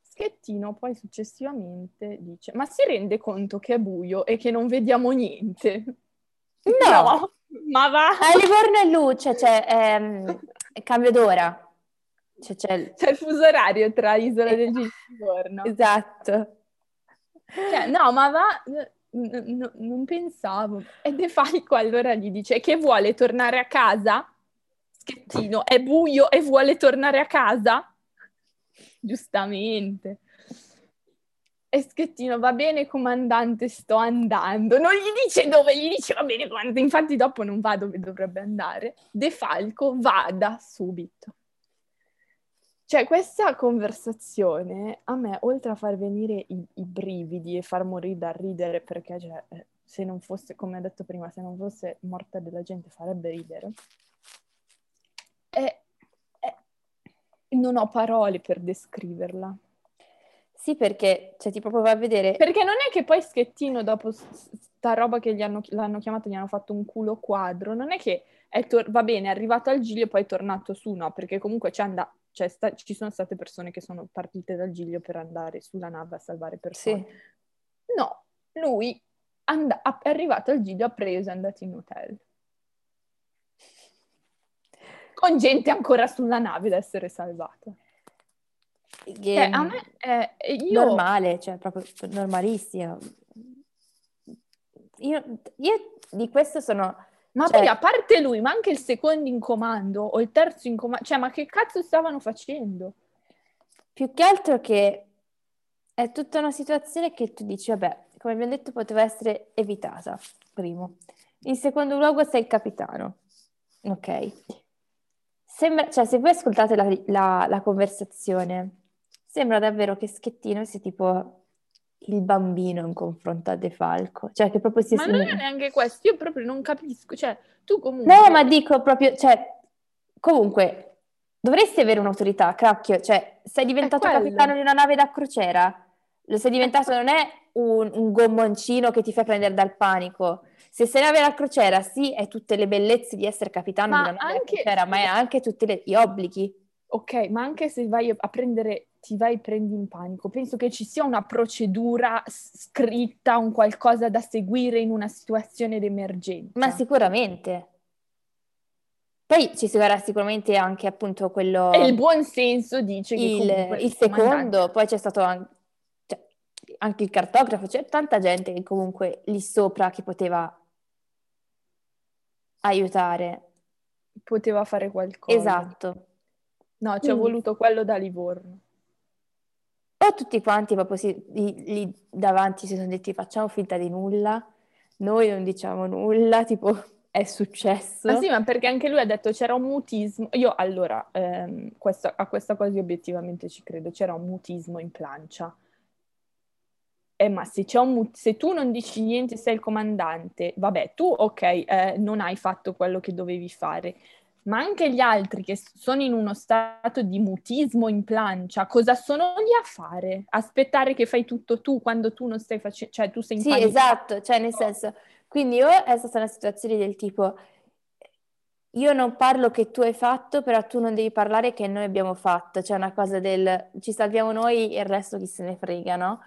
Schettino poi successivamente dice, ma si rende conto che è buio e che non vediamo niente? No, [LAUGHS] no ma va! A Livorno è luce, cioè ehm, cambio d'ora. Cioè, c'è, il... c'è il fuso orario tra Isola del Giglio e Livorno. Esatto. Cioè, no, ma va... N- n- non pensavo. E De Falco allora gli dice che vuole tornare a casa? Schettino, è buio e vuole tornare a casa? Giustamente. E Schettino, va bene comandante, sto andando. Non gli dice dove, gli dice va bene comandante, infatti dopo non va dove dovrebbe andare. De Falco, vada subito. Cioè, questa conversazione a me, oltre a far venire i, i brividi e far morire da ridere, perché cioè, eh, se non fosse, come ho detto prima, se non fosse morta della gente farebbe ridere, e, e non ho parole per descriverla. Sì, perché cioè, ti proprio va a vedere. Perché non è che poi Schettino, dopo sta roba che gli hanno, l'hanno chiamato, gli hanno fatto un culo quadro, non è che è tor- va bene, è arrivato al Giglio e poi è tornato su, no? Perché comunque c'è andato cioè, sta- ci sono state persone che sono partite dal Giglio per andare sulla nave a salvare persone. Sì. No, lui and- è arrivato al Giglio, ha preso e è andato in hotel. Con gente ancora sulla nave ad essere salvata. Che cioè, a me è io... normale, cioè proprio normalissimo. Io, io di questo sono ma cioè... poi a parte lui, ma anche il secondo in comando o il terzo in comando, cioè ma che cazzo stavano facendo? Più che altro che è tutta una situazione che tu dici, vabbè, come abbiamo detto poteva essere evitata, primo. In secondo luogo sei il capitano, ok? Sembra, cioè se voi ascoltate la, la, la conversazione, sembra davvero che Schettino sia tipo il bambino in confronto a De Falco. Cioè, che proprio si... Ma non è neanche questo, io proprio non capisco. Cioè, tu comunque... No, ma dico proprio, cioè, comunque, dovresti avere un'autorità, cracchio. Cioè, sei diventato capitano di una nave da crociera. Lo sei diventato, [LAUGHS] non è un, un gommoncino che ti fa prendere dal panico. Se sei nave da crociera, sì, è tutte le bellezze di essere capitano ma di una nave anche... da crociera, ma è anche tutti gli obblighi. Ok, ma anche se vai a prendere, ti vai e prendi in panico, penso che ci sia una procedura scritta, un qualcosa da seguire in una situazione d'emergenza. Ma sicuramente. Poi ci sarà sicuramente anche appunto quello... E il buon senso dice che il, il secondo, poi c'è stato anche, cioè, anche il cartografo, c'è tanta gente che comunque lì sopra che poteva aiutare. Poteva fare qualcosa. Esatto. No, ci è voluto quello da Livorno. O tutti quanti proprio si, lì, davanti si sono detti facciamo finta di nulla, noi non diciamo nulla, [LAUGHS] tipo è successo. Ma sì, ma perché anche lui ha detto c'era un mutismo. Io allora, ehm, questa, a questa cosa obiettivamente ci credo, c'era un mutismo in plancia. Eh, ma se, mut- se, tu non dici niente, sei il comandante, vabbè, tu ok, eh, non hai fatto quello che dovevi fare, ma anche gli altri che sono in uno stato di mutismo in plancia, cosa sono lì a fare? Aspettare che fai tutto tu quando tu non stai facendo, cioè tu sei in Sì, panico. esatto, cioè nel senso, quindi o è stata una situazione del tipo io non parlo che tu hai fatto, però tu non devi parlare che noi abbiamo fatto, cioè una cosa del ci salviamo noi e il resto chi se ne frega, no?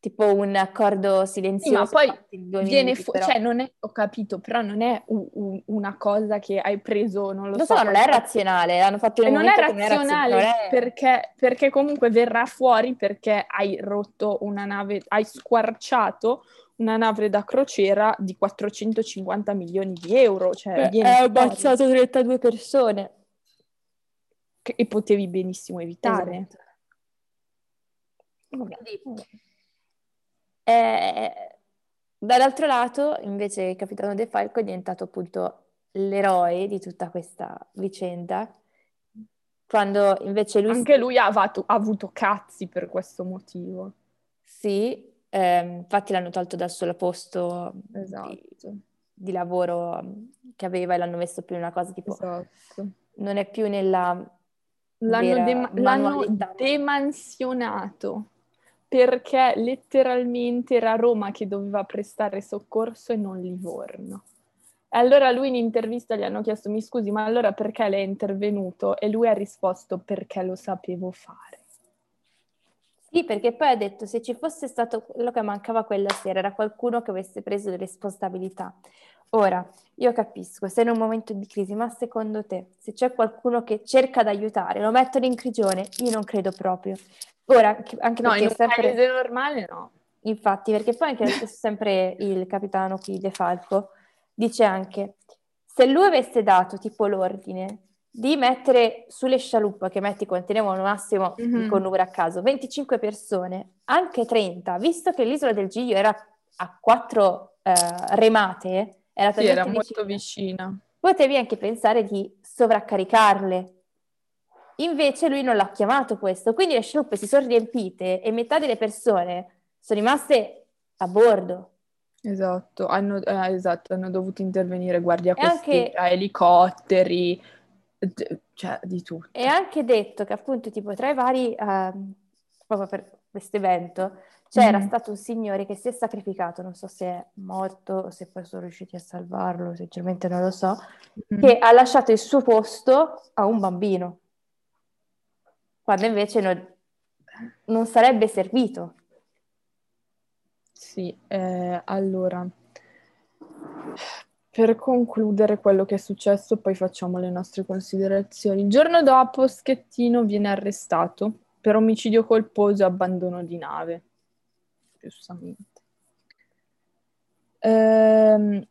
Tipo un accordo silenzioso. Sì, ma poi viene fuori, cioè non è, ho capito, però non è un, un, una cosa che hai preso, non lo, lo so. so non è razionale, hanno fatto un non è razionale, non è perché, perché, comunque verrà fuori perché hai rotto una nave, hai squarciato una nave da crociera di 450 milioni di euro. Cioè Beh, hai ammazzato 32 persone. Che, e potevi benissimo evitare. Esatto. Quindi, eh, dall'altro lato, invece, il capitano De Falco è diventato appunto l'eroe di tutta questa vicenda, quando invece lui... Anche lui ha avuto, ha avuto cazzi per questo motivo. Sì, eh, infatti l'hanno tolto dal suo posto esatto. di, di, lavoro che aveva e l'hanno messo più in una cosa tipo... Esatto. Non è più nella... L'hanno, dem- l'hanno demansionato perché letteralmente era Roma che doveva prestare soccorso e non Livorno. E allora lui in intervista gli hanno chiesto, mi scusi, ma allora perché lei è intervenuto? E lui ha risposto, perché lo sapevo fare. Sì, perché poi ha detto, se ci fosse stato quello che mancava quella sera, era qualcuno che avesse preso le responsabilità. Ora, io capisco, sei in un momento di crisi, ma secondo te, se c'è qualcuno che cerca di aiutare, lo mettono in prigione? Io non credo proprio. Ora, anche no, perché in un sempre... paese normale no. Infatti, perché poi anche sempre il capitano qui De Falco dice anche, se lui avesse dato tipo l'ordine di mettere sulle scialuppe che metti contenevano massimo, mm-hmm. con numero a caso, 25 persone, anche 30, visto che l'isola del Giglio era a quattro eh, remate, era, sì, era molto vicina, potevi anche pensare di sovraccaricarle Invece lui non l'ha chiamato questo, quindi le scialuppe si sono riempite e metà delle persone sono rimaste a bordo. Esatto, hanno, eh, esatto, hanno dovuto intervenire guardia costiera, anche... elicotteri, cioè di tutto. E anche detto che appunto tipo tra i vari, eh, proprio per questo evento, c'era mm. stato un signore che si è sacrificato, non so se è morto o se poi sono riusciti a salvarlo, sinceramente non lo so, mm. che ha lasciato il suo posto a un bambino quando invece non, non sarebbe servito. Sì, eh, allora, per concludere quello che è successo, poi facciamo le nostre considerazioni. Il giorno dopo Schettino viene arrestato per omicidio colposo e abbandono di nave, giustamente. Ehm,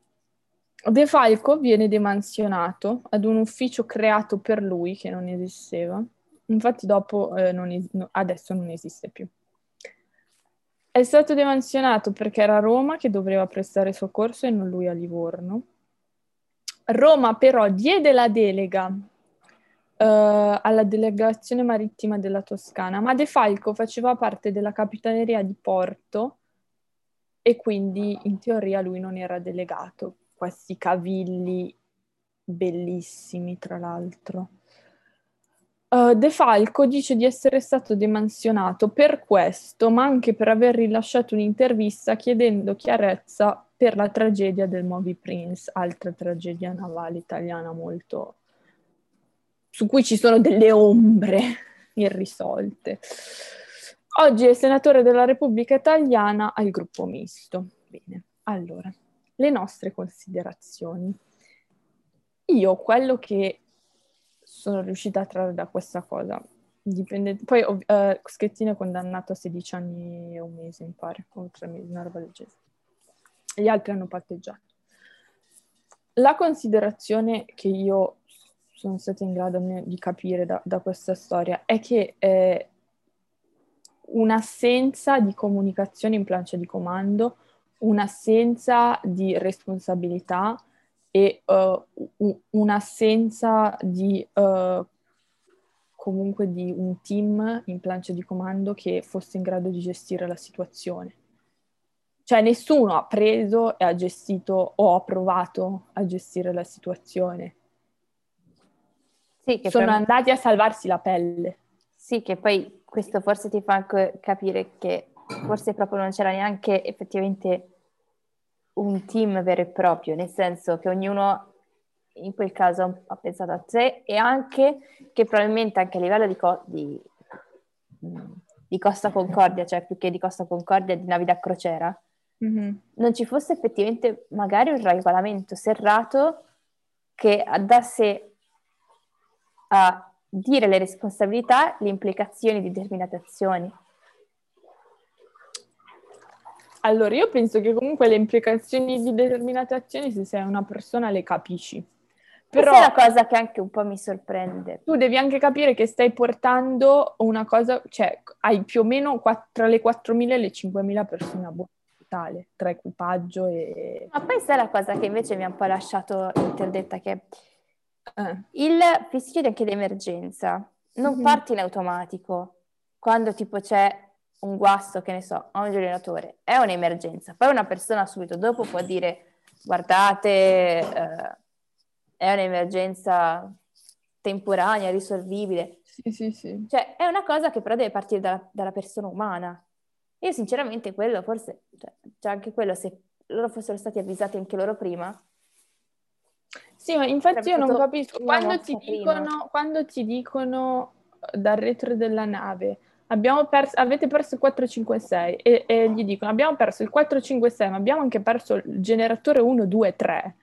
De Falco viene demansionato ad un ufficio creato per lui che non esisteva Infatti dopo eh, non es- adesso non esiste più. È stato demansionato perché era Roma che doveva prestare soccorso e non lui a Livorno. Roma però diede la delega uh, alla delegazione marittima della Toscana, ma De Falco faceva parte della capitaneria di porto e quindi in teoria lui non era delegato. Questi cavilli bellissimi, tra l'altro. Uh, De Falco dice di essere stato demansionato per questo, ma anche per aver rilasciato un'intervista chiedendo chiarezza per la tragedia del Moby Prince, altra tragedia navale italiana molto su cui ci sono delle ombre [LAUGHS] irrisolte. Oggi è senatore della Repubblica Italiana al gruppo misto. Bene, allora, le nostre considerazioni. Io quello che sono riuscita a trarre da questa cosa, dipende... Poi uh, Schettino è condannato a 16 anni e un mese, mi pare, o tre mesi, una roba del genere. Gli altri hanno patteggiato. La considerazione che io sono stata in grado di capire da, da questa storia è che eh, un'assenza di comunicazione in plancia di comando, un'assenza di responsabilità e uh, un'assenza di uh, comunque di un team in plancia di comando che fosse in grado di gestire la situazione. Cioè nessuno ha preso e ha gestito o ha provato a gestire la situazione. Sì, Sono per... andati a salvarsi la pelle. Sì, che poi questo forse ti fa anche capire che forse proprio non c'era neanche effettivamente un team vero e proprio, nel senso che ognuno in quel caso ha pensato a sé e anche che probabilmente anche a livello di, co- di, di Costa Concordia, cioè più che di Costa Concordia, di navi da crociera, mm-hmm. non ci fosse effettivamente magari un regolamento serrato che andasse a dire le responsabilità, le implicazioni di determinate azioni. Allora, io penso che comunque le implicazioni di determinate azioni, se sei una persona, le capisci. Però Questa è la cosa che anche un po' mi sorprende. Tu devi anche capire che stai portando una cosa, cioè hai più o meno tra le 4.000 e le 5.000 persone a bordo totale, tra equipaggio e... Ma poi questa è la cosa che invece mi ha un po' lasciato interdetta, che eh. Il festival anche d'emergenza non mm-hmm. parte in automatico quando tipo c'è un guasto, che ne so, a un generatore, è un'emergenza. Poi una persona subito dopo può dire guardate, eh, è un'emergenza temporanea, risolvibile. Sì, sì, sì. Cioè, è una cosa che però deve partire da, dalla persona umana. Io sinceramente quello, forse, cioè, cioè anche quello, se loro fossero stati avvisati anche loro prima, sì, ma infatti io non capisco, quando ti, dicono, quando ti dicono dal retro della nave perso, avete perso il 456 e, e, gli dicono abbiamo perso il 456 ma abbiamo anche perso il generatore 1, 2, 3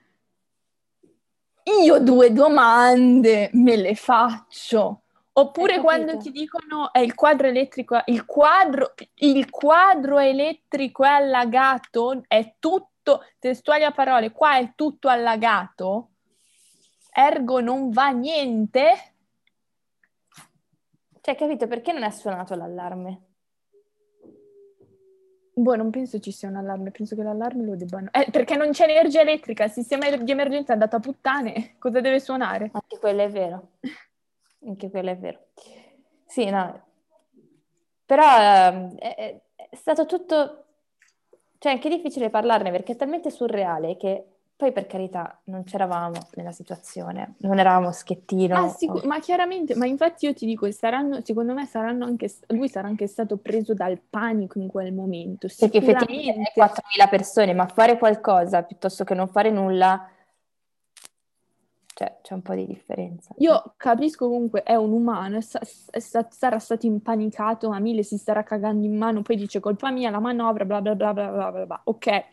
io due domande me le faccio. Oppure quando ti dicono è il quadro elettrico il quadro, il quadro elettrico è allagato? È tutto testuali a parole qua è tutto allagato? Ergo non va niente? Cioè, capito, perché non è suonato l'allarme? Boh, non penso ci sia un allarme, penso che l'allarme lo debbano... Eh, perché non c'è energia elettrica, il sistema di emergenza è andato a puttane, [LAUGHS] cosa deve suonare? Anche quello è vero, anche quello è vero. Sì, no, però eh, è, è stato tutto... Cioè, è anche difficile parlarne perché è talmente surreale che poi per carità non c'eravamo nella situazione, non eravamo schettino. Ah, sicur- o... Ma chiaramente, ma infatti io ti dico, saranno, secondo me saranno anche, lui sarà anche stato preso dal panico in quel momento. Perché effettivamente 4.000 persone, ma fare qualcosa piuttosto che non fare nulla, cioè c'è un po' di differenza. Io capisco comunque, è un umano, è sa- è sa- sarà stato impanicato a mille, si starà cagando in mano, poi dice colpa mia, la manovra, bla bla bla bla bla bla, bla. ok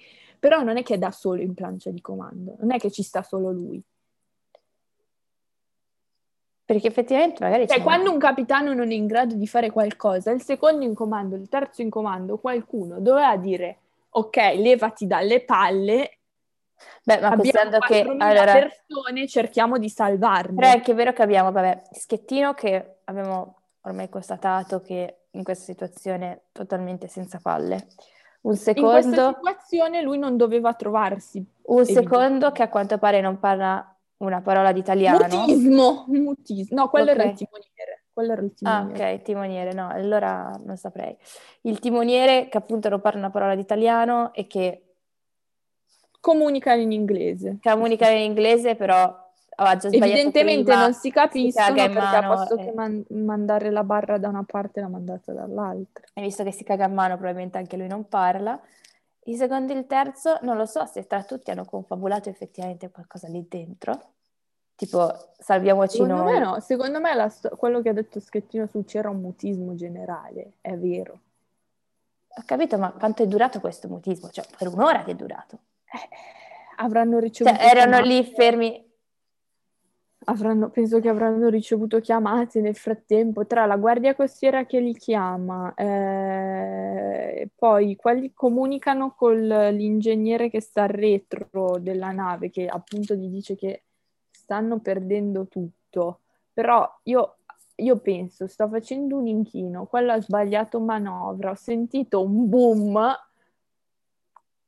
però non è che è da solo in plancia di comando, non è che ci sta solo lui. Perché effettivamente magari... Cioè, quando un capitano non è in grado di fare qualcosa, il secondo in comando, il terzo in comando, qualcuno doveva dire ok, levati dalle palle Beh, ma pensando che allora, persone cerchiamo di salvarne. Però è anche vero che abbiamo, vabbè, Schettino che abbiamo ormai constatato che in questa situazione totalmente senza palle. Un secondo... In questa situazione lui non doveva trovarsi. Un secondo che a quanto pare non parla una parola di italiano. Mutismo, mutismo. No, quello okay. era il timoniere. Quello era il timoniere. Ah, ok, timoniere, no, allora non saprei. Il timoniere che appunto non parla una parola di italiano e che comunica in inglese. Comunica in inglese, però Evidentemente prima, non si capiscono si perché mano, posto eh. che man- mandare la barra da una parte l'ha mandata dall'altra. E visto che si caga a mano, probabilmente anche lui non parla. Il secondo e il terzo, non lo so se tra tutti hanno confabulato effettivamente qualcosa lì dentro. Tipo, salviamoci Secondo noi. Me no. Secondo me sto- quello che ha detto Schettino su c'era un mutismo generale, è vero. Ho capito, ma quanto è durato questo mutismo? Cioè, per un'ora che è durato. Eh, avranno ricevuto... Cioè, erano lì fermi Avranno, penso che avranno ricevuto chiamate nel frattempo tra la guardia costiera che li chiama, eh, poi quelli comunicano con l'ingegnere che sta al retro della nave, che appunto gli dice che stanno perdendo tutto. Però io, io penso, sto facendo un inchino, quello ha sbagliato manovra, ho sentito un boom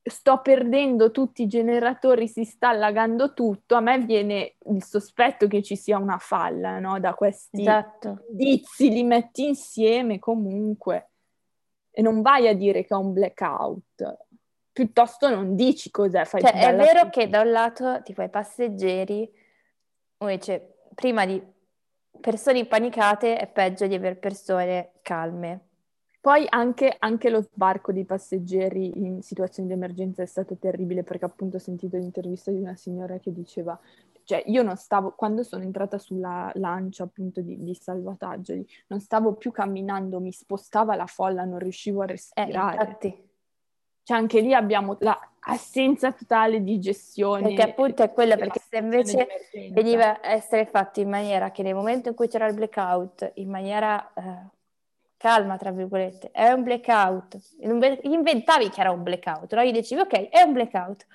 sto perdendo tutti i generatori, si sta allagando tutto, a me viene il sospetto che ci sia una falla, no? Da questi esatto. indizi, li metti insieme comunque e non vai a dire che è un blackout. Piuttosto non dici cos'è, fai Cioè, è vero fine. che da un lato, tipo, ai passeggeri, invece, prima di persone impanicate è peggio di avere persone calme. Poi anche, anche, lo sbarco dei passeggeri in situazioni di emergenza è stato terribile perché appunto ho sentito l'intervista di una signora che diceva, cioè io non stavo, quando sono entrata sulla lancia appunto di, di salvataggio, non stavo più camminando, mi spostava la folla, non riuscivo a eh, respirare. Eh, cioè anche lì abbiamo l'assenza totale di gestione. Perché appunto è quella, perché se invece veniva a essere fatto in maniera che nel momento in cui c'era il blackout, in maniera... Eh, calma, tra virgolette, è un blackout. Inventavi che era un blackout, no? Gli dicevi, ok, è un blackout.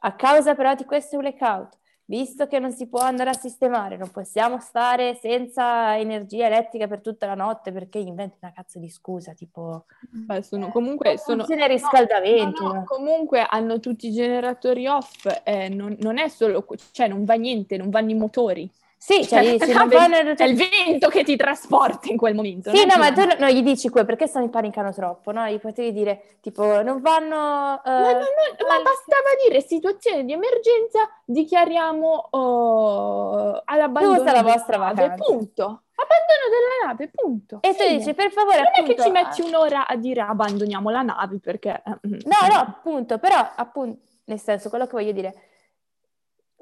A causa però di questo blackout, visto che non si può andare a sistemare, non possiamo stare senza energia elettrica per tutta la notte perché inventi una cazzo di scusa, tipo... Beh, sono eh, comunque... Sono... Funziona il riscaldamento. No, no, comunque hanno tutti i generatori off, eh, non, non, è solo... cioè non va niente, non vanno i motori. Sì, cioè, cioè dici, non vanno... è il vento che ti trasporta in quel momento. Sì, no, ma tu non gli dici quel perché stanno impanicano troppo, no? Gli potevi dire, tipo, non vanno... Uh, ma, no, no, ma, bastava dire, situazione di emergenza, dichiariamo uh, all'abbandono Dove sta la vostra nave, vacanza? punto. Abbandono della nave, punto. E tu dici, per favore, Non appunto, è che ci metti un'ora a dire abbandoniamo la nave, perché... Eh, mm. No, no, appunto, però, appunto, nel senso, quello che voglio dire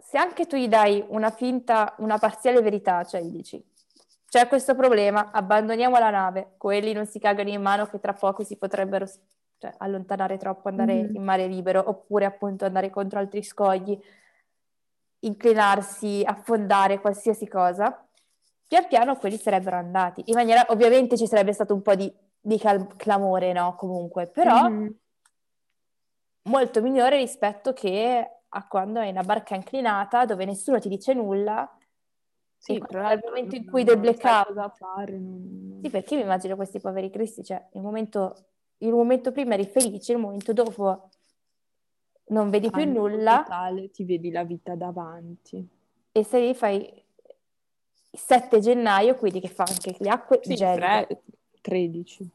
se anche tu gli dai una finta, una parziale verità, cioè gli dici c'è questo problema, abbandoniamo la nave, quelli non si cagano in mano che tra poco si potrebbero cioè, allontanare troppo, andare mm-hmm. in mare libero, oppure appunto andare contro altri scogli, inclinarsi, affondare, qualsiasi cosa, pian piano quelli sarebbero andati. In maniera, ovviamente ci sarebbe stato un po' di, di cal- clamore, no? Comunque, però mm-hmm. molto migliore rispetto che a quando hai una barca inclinata dove nessuno ti dice nulla. Sì, dal momento in cui del blackout da fare. Non... Sì, perché mi immagino questi poveri cristi, cioè il momento, il momento prima eri felice, il momento dopo non vedi più nulla. Totale, ti vedi la vita davanti. E se lì fai 7 gennaio, quindi che fa anche le acque sì, gelide. 3, 13.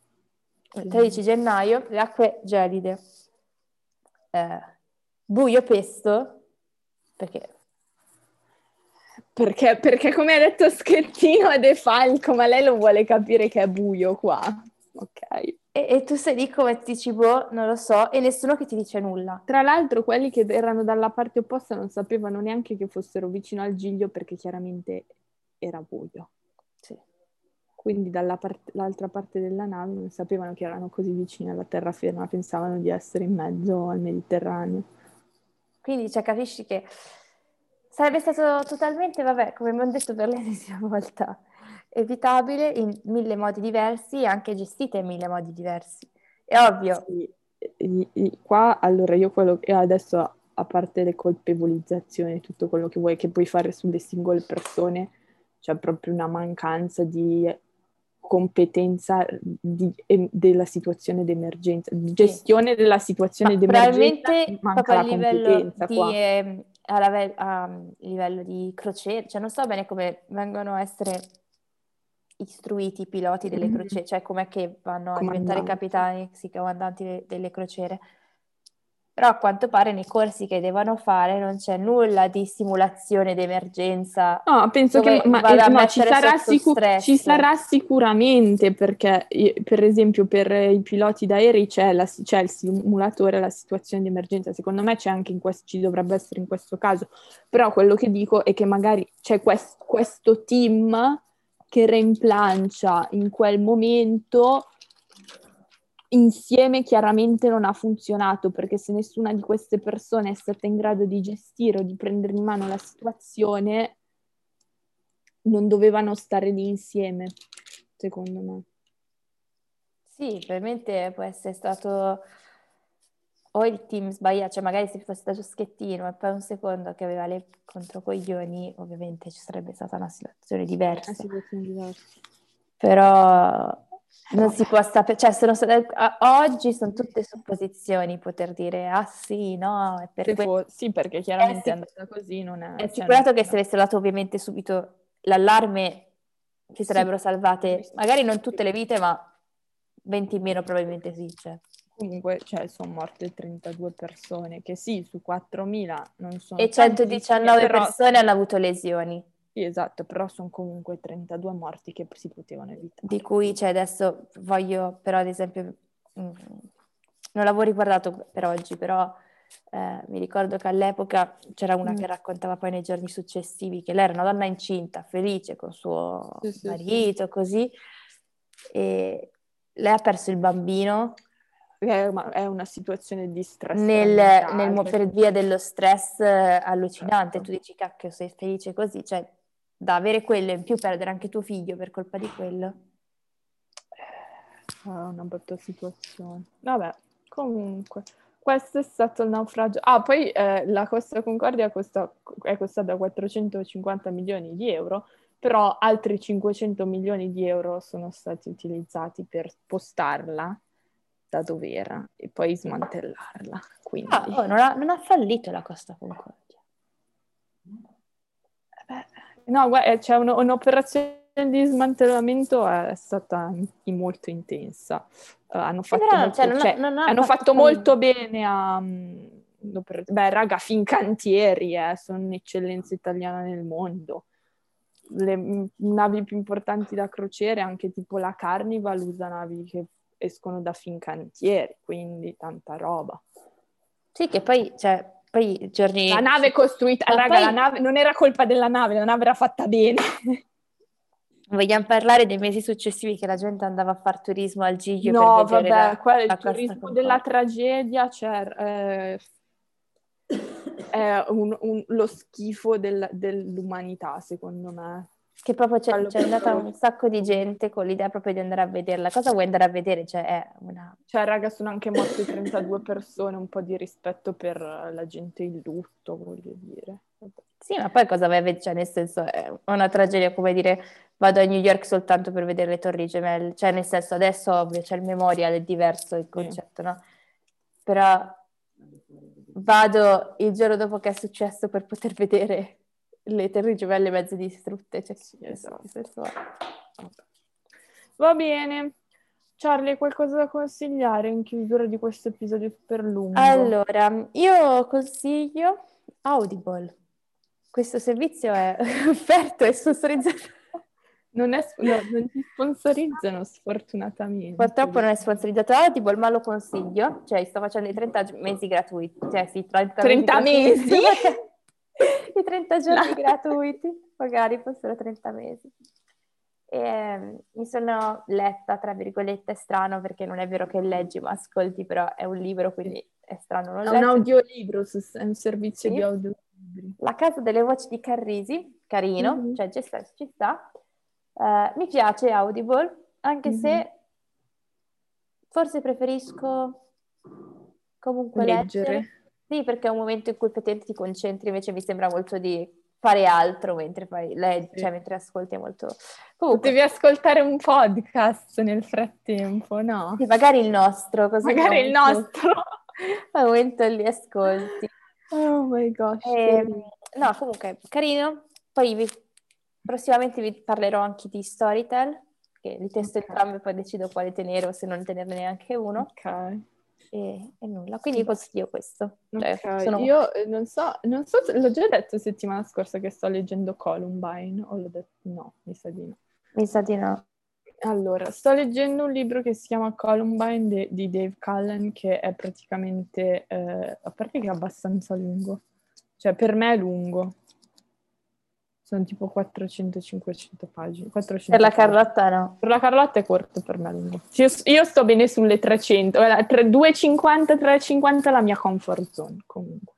13 gennaio, le acque gelide. Eh, buio pesto, perché... Perché, perché come ha detto Schettino è De Falco, ma lei lo vuole capire che è buio qua. Ok. E, e, tu sei lì come ti dici, boh, non lo so, e nessuno che ti dice nulla. Tra l'altro quelli che erano dalla parte opposta non sapevano neanche che fossero vicino al Giglio perché chiaramente era buio. Sì. Quindi dall'altra parte della nave non sapevano che erano così vicini alla terraferma, pensavano di essere in mezzo al Mediterraneo. Quindi cioè, capisci che sarebbe stato totalmente, vabbè, come abbiamo detto per [LAUGHS] l'ennesima volta, evitabile in mille modi diversi e anche gestite in mille modi diversi. È ovvio. Sì. Qua, allora, io quello che adesso, a parte le colpevolizzazioni, tutto quello che vuoi che puoi fare sulle singole persone, c'è proprio una mancanza di competenza di, della situazione d'emergenza, di gestione sì. della situazione Ma d'emergenza. Probabilmente a livello di, eh, a, livello, a livello di crociera, cioè non so bene come vengono a essere istruiti i piloti delle Mhm. crociere, cioè com'è che vanno a diventare capitani, sì, comandanti de- delle crociere. Però a quanto pare nei corsi che devono fare non c'è nulla di simulazione d'emergenza No, penso che ma, a eh, no, ci, sarà sotto sicu- stress. ci sarà sicuramente perché, per esempio, per i piloti d'aerei c'è, la- c'è il simulatore, la situazione di emergenza. Secondo me c'è anche in questo, ci dovrebbe essere in questo caso. Però quello che dico è che magari c'è quest- questo team che reimplancia in quel momento insieme chiaramente non ha funzionato perché se nessuna di queste persone è stata in grado di gestire o di prendere in mano la situazione, non dovevano stare lì insieme, secondo me. Sì, probabilmente può essere stato o il team sbagliato, cioè magari se fosse stato Schettino e poi un secondo che aveva le controcoglioni, ovviamente ci sarebbe stata una situazione diversa. Una situazione diversa. Però non si può sapere, cioè sono state- a- oggi sono tutte supposizioni poter dire ah sì, no, per fo- sì, perché chiaramente è sic- andata così, non è... È cioè, assicurato non- che se avesse dato ovviamente subito l'allarme si sarebbero salvate, magari non tutte le vite, ma 20 in meno probabilmente sì. Cioè. Comunque, cioè, sono morte 32 persone, che sì, su 4.000 non sono E tantissime, 119 però- persone hanno avuto lesioni, Sì, esatto, però sono comunque 32 morti che si potevano evitare. di cui cioè, adesso voglio però ad esempio, mm, non l'avevo riguardato per oggi, però eh, mi ricordo che all'epoca c'era una Mm. che raccontava poi nei giorni successivi che lei era una donna incinta, felice con suo Sì, sì, sì. marito, così, e lei ha perso il bambino È, ma- è una situazione di stress nel, nel per via dello stress eh, allucinante. Certo. Tu dici, cacchio, sei felice così, cioè da avere quello e in più perdere anche tuo figlio per colpa di quello. È una brutta situazione. Vabbè, comunque, questo è stato il naufragio. Ah, poi eh, la Costa Concordia costa- è costata 450 milioni di euro, però altri 500 milioni di euro sono stati utilizzati per spostarla da dove era e poi smantellarla. Quindi, Ah, oh, non, ha, non ha fallito la Costa Concordia. Eh, no, guarda, c'è un- un'operazione di smantellamento è stata in- molto intensa. Eh, hanno fatto, però, molto, cioè, non cioè, non ha hanno fatto fatto molto bene a... mm, Beh, raga, Fincantieri, eh, sono un'eccellenza italiana nel mondo. Le mm, navi più importanti da crociere, anche tipo la Carnival, usa navi che escono da Fincantieri, quindi tanta roba. Sì, che poi, cioè, poi giorni... La nave costruita, Ma raga, poi- la nave non era colpa della nave, la nave era fatta bene. [LAUGHS] Vogliamo parlare dei mesi successivi che la gente andava a fare turismo al Giglio No, per vedere vabbè, la, il turismo della tragedia, cioè, eh, è un- un- lo schifo del- dell'umanità, secondo me. Che proprio c'è, c'è andata un sacco di gente con l'idea proprio di andare a vederla. Cosa vuoi andare a vedere? Cioè, è una... Cioè, raga, sono anche morte 32 persone, un po' di rispetto per la gente in lutto, voglio dire. Sì, ma poi cosa vai a vedere? Cioè, nel senso, è una tragedia come dire vado a New York soltanto per vedere le torri gemelle. Cioè, nel senso, adesso ovvio c'è il memorial, è diverso il concetto, no? Però vado il giorno dopo che è successo per poter vedere le torri gemelle mezze distrutte. Cioè, Sì, esatto. Va bene. Charlie, qualcosa da consigliare in chiusura di questo episodio super lungo? Allora, io consiglio Audible. Questo servizio è [LAUGHS] offerto e sponsorizzato. Non, è, no, non ti sponsorizzano, sfortunatamente. Purtroppo non è sponsorizzato Audible, ma lo consiglio. Cioè, sto facendo i 30 gi- mesi gratuiti. Cioè, sì, 30, 30 gratuiti. mesi? [LAUGHS] I 30 giorni La- gratuiti, magari fossero 30 mesi. E, ehm, mi sono letta, tra virgolette, è strano perché non è vero che leggi ma ascolti, però è un libro, quindi è strano non È un audiolibro, è un servizio Sì. di audiolibri. La casa delle voci di Carrisi, carino, Mhm. cioè ci sta, ci sta. Eh, mi piace Audible, anche Mhm. se forse preferisco comunque Leggere. leggere. Sì, perché è un momento in cui effettivamente ti concentri, invece mi sembra molto di fare altro mentre fai, leggi, Sì. cioè mentre ascolti è molto... Comunque, Potevi ascoltare un podcast nel frattempo, no? sì, magari il nostro, così Magari il nostro. [LAUGHS] al momento li ascolti. Oh my gosh. Ehm, che- no, comunque, carino. Poi vi- prossimamente vi parlerò anche di Storytel, che li testo Ok. entrambi e poi decido quale tenere o se non tenerne neanche uno. Ok. E, e nulla, quindi consiglio questo. Cioè, Ok, sono- io eh, non so, non so se l'ho già detto settimana scorsa che sto leggendo Columbine, o l'ho detto, no, mi sa di no. Mi sa di no. Allora, sto leggendo un libro che si chiama Columbine de- di Dave Cullen, che è praticamente, eh, a parte che è abbastanza lungo, cioè per me è lungo, sono tipo 400-500 pagine. 400 Per la. Carlotta no. Per la Carlotta è corto, per me lungo. Io, io sto bene sulle 300, guarda, tre- 250, 350 è la mia comfort zone comunque.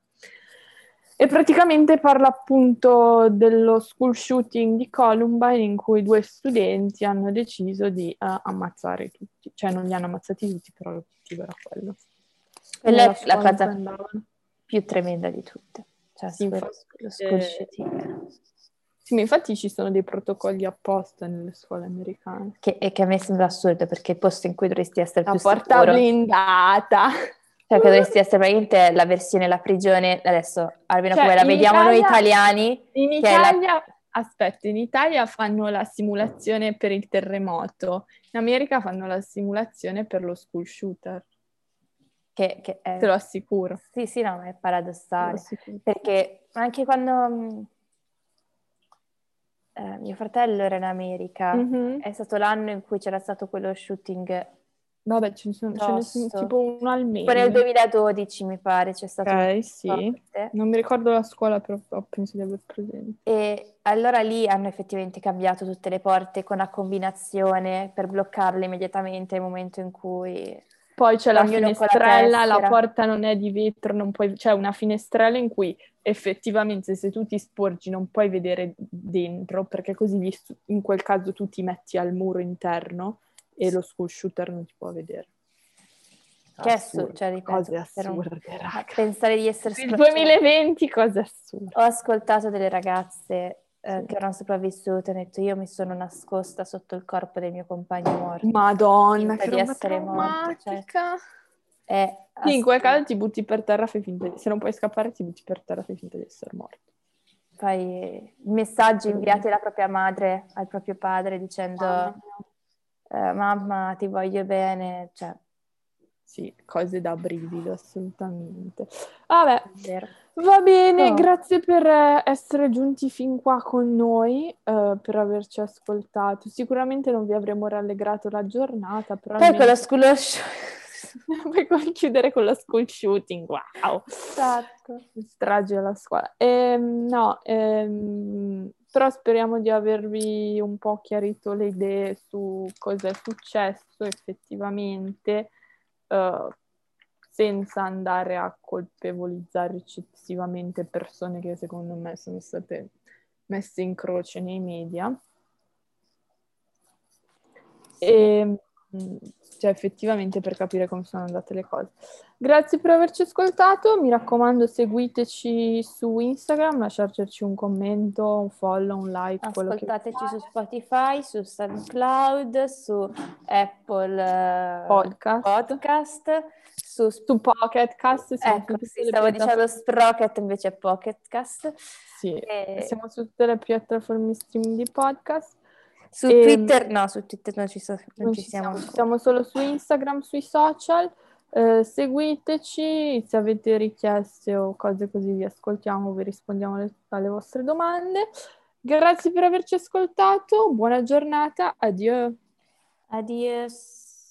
E praticamente parla appunto dello school shooting di Columbine in cui due studenti hanno deciso di eh, ammazzare tutti, cioè non li hanno ammazzati tutti, però l'obiettivo era quello. Quella è la cosa andavano. più tremenda di tutte. Cioè, Sì, lo school eh, shooting. Sì, ma infatti ci sono dei protocolli apposta nelle scuole americane. Che, e che a me sembra assurdo perché il posto in cui dovresti essere La più porta sicuro, blindata. cioè che dovresti essere praticamente la versione la prigione, adesso almeno Cioè, come la vediamo noi Italia- italiani, In è la- Italia, aspetta, in Italia fanno la simulazione per il terremoto, in America fanno la simulazione per lo school shooter, che, che è... te lo assicuro. Sì, sì, no, ma è paradossale. Perché anche quando mh, eh, mio fratello era in America, Mhm. è stato l'anno in cui c'era stato quello shooting, Vabbè, ce ne sono, ce ne sono Tosto. tipo uno al mese. tipo nel 2012 mi pare, c'è stato Ok, sì. forte. Non mi ricordo la scuola, però penso di aver presente. E allora lì hanno effettivamente cambiato tutte le porte con la combinazione per bloccarle immediatamente nel momento in cui... Poi c'è la Ognuno la finestrella, la, tessera. porta non è di vetro, non puoi, c'è una finestrella in cui effettivamente se tu ti sporgi non puoi vedere dentro, perché così gli stu- in quel caso tu ti metti al muro interno e lo school shooter non ti può vedere. Che assurdo, cioè, ripeto, cose un- assurde, raga. pensare di essere Il scrociati. 2020 cose assurde. Ho ascoltato delle ragazze eh, Sì. che erano sopravvissute hanno detto io mi sono nascosta sotto il corpo del mio compagno morto. Madonna, che di essere morto, cioè. È Sì, in quel caso ti butti per terra, fai finta di... se non puoi scappare ti butti per terra, fai finta di essere morto. Poi messaggi inviati alla propria madre, al proprio padre dicendo Mamma eh, mamma ti voglio bene, cioè, Sì, cose da brivido, assolutamente. Vabbè, va bene, Oh. grazie per eh, essere giunti fin qua con noi, eh, per averci ascoltato. Sicuramente non vi avremo rallegrato la giornata, però Poi con almeno lo school [LAUGHS] puoi concludere con lo school shooting, wow! Esatto. Strage alla scuola. Ehm, no, ehm, però speriamo di avervi un po' chiarito le idee su cosa è successo effettivamente, eh, senza andare a colpevolizzare eccessivamente persone che secondo me sono state messe in croce nei media. E, mh, cioè effettivamente per capire come sono andate le cose. Grazie per averci ascoltato, mi raccomando seguiteci su Instagram, lasciateci un commento, un follow, un like, Ascoltateci su Spotify, su SoundCloud, su Apple eh, Podcast. Podcast, su su Pocket Cast, siamo Ecco, sì, stavo dicendo Sprocket invece Pocketcast. Sì, E- siamo su tutte le piattaforme streaming di podcast. Su Ehm, Twitter, no, su Twitter non ci, so- non non ci siamo. siamo, siamo solo su Instagram, sui social. Eh, seguiteci, se avete richieste o cose così vi ascoltiamo, vi rispondiamo alle, alle vostre domande. Grazie per averci ascoltato, buona giornata, addio. Adios.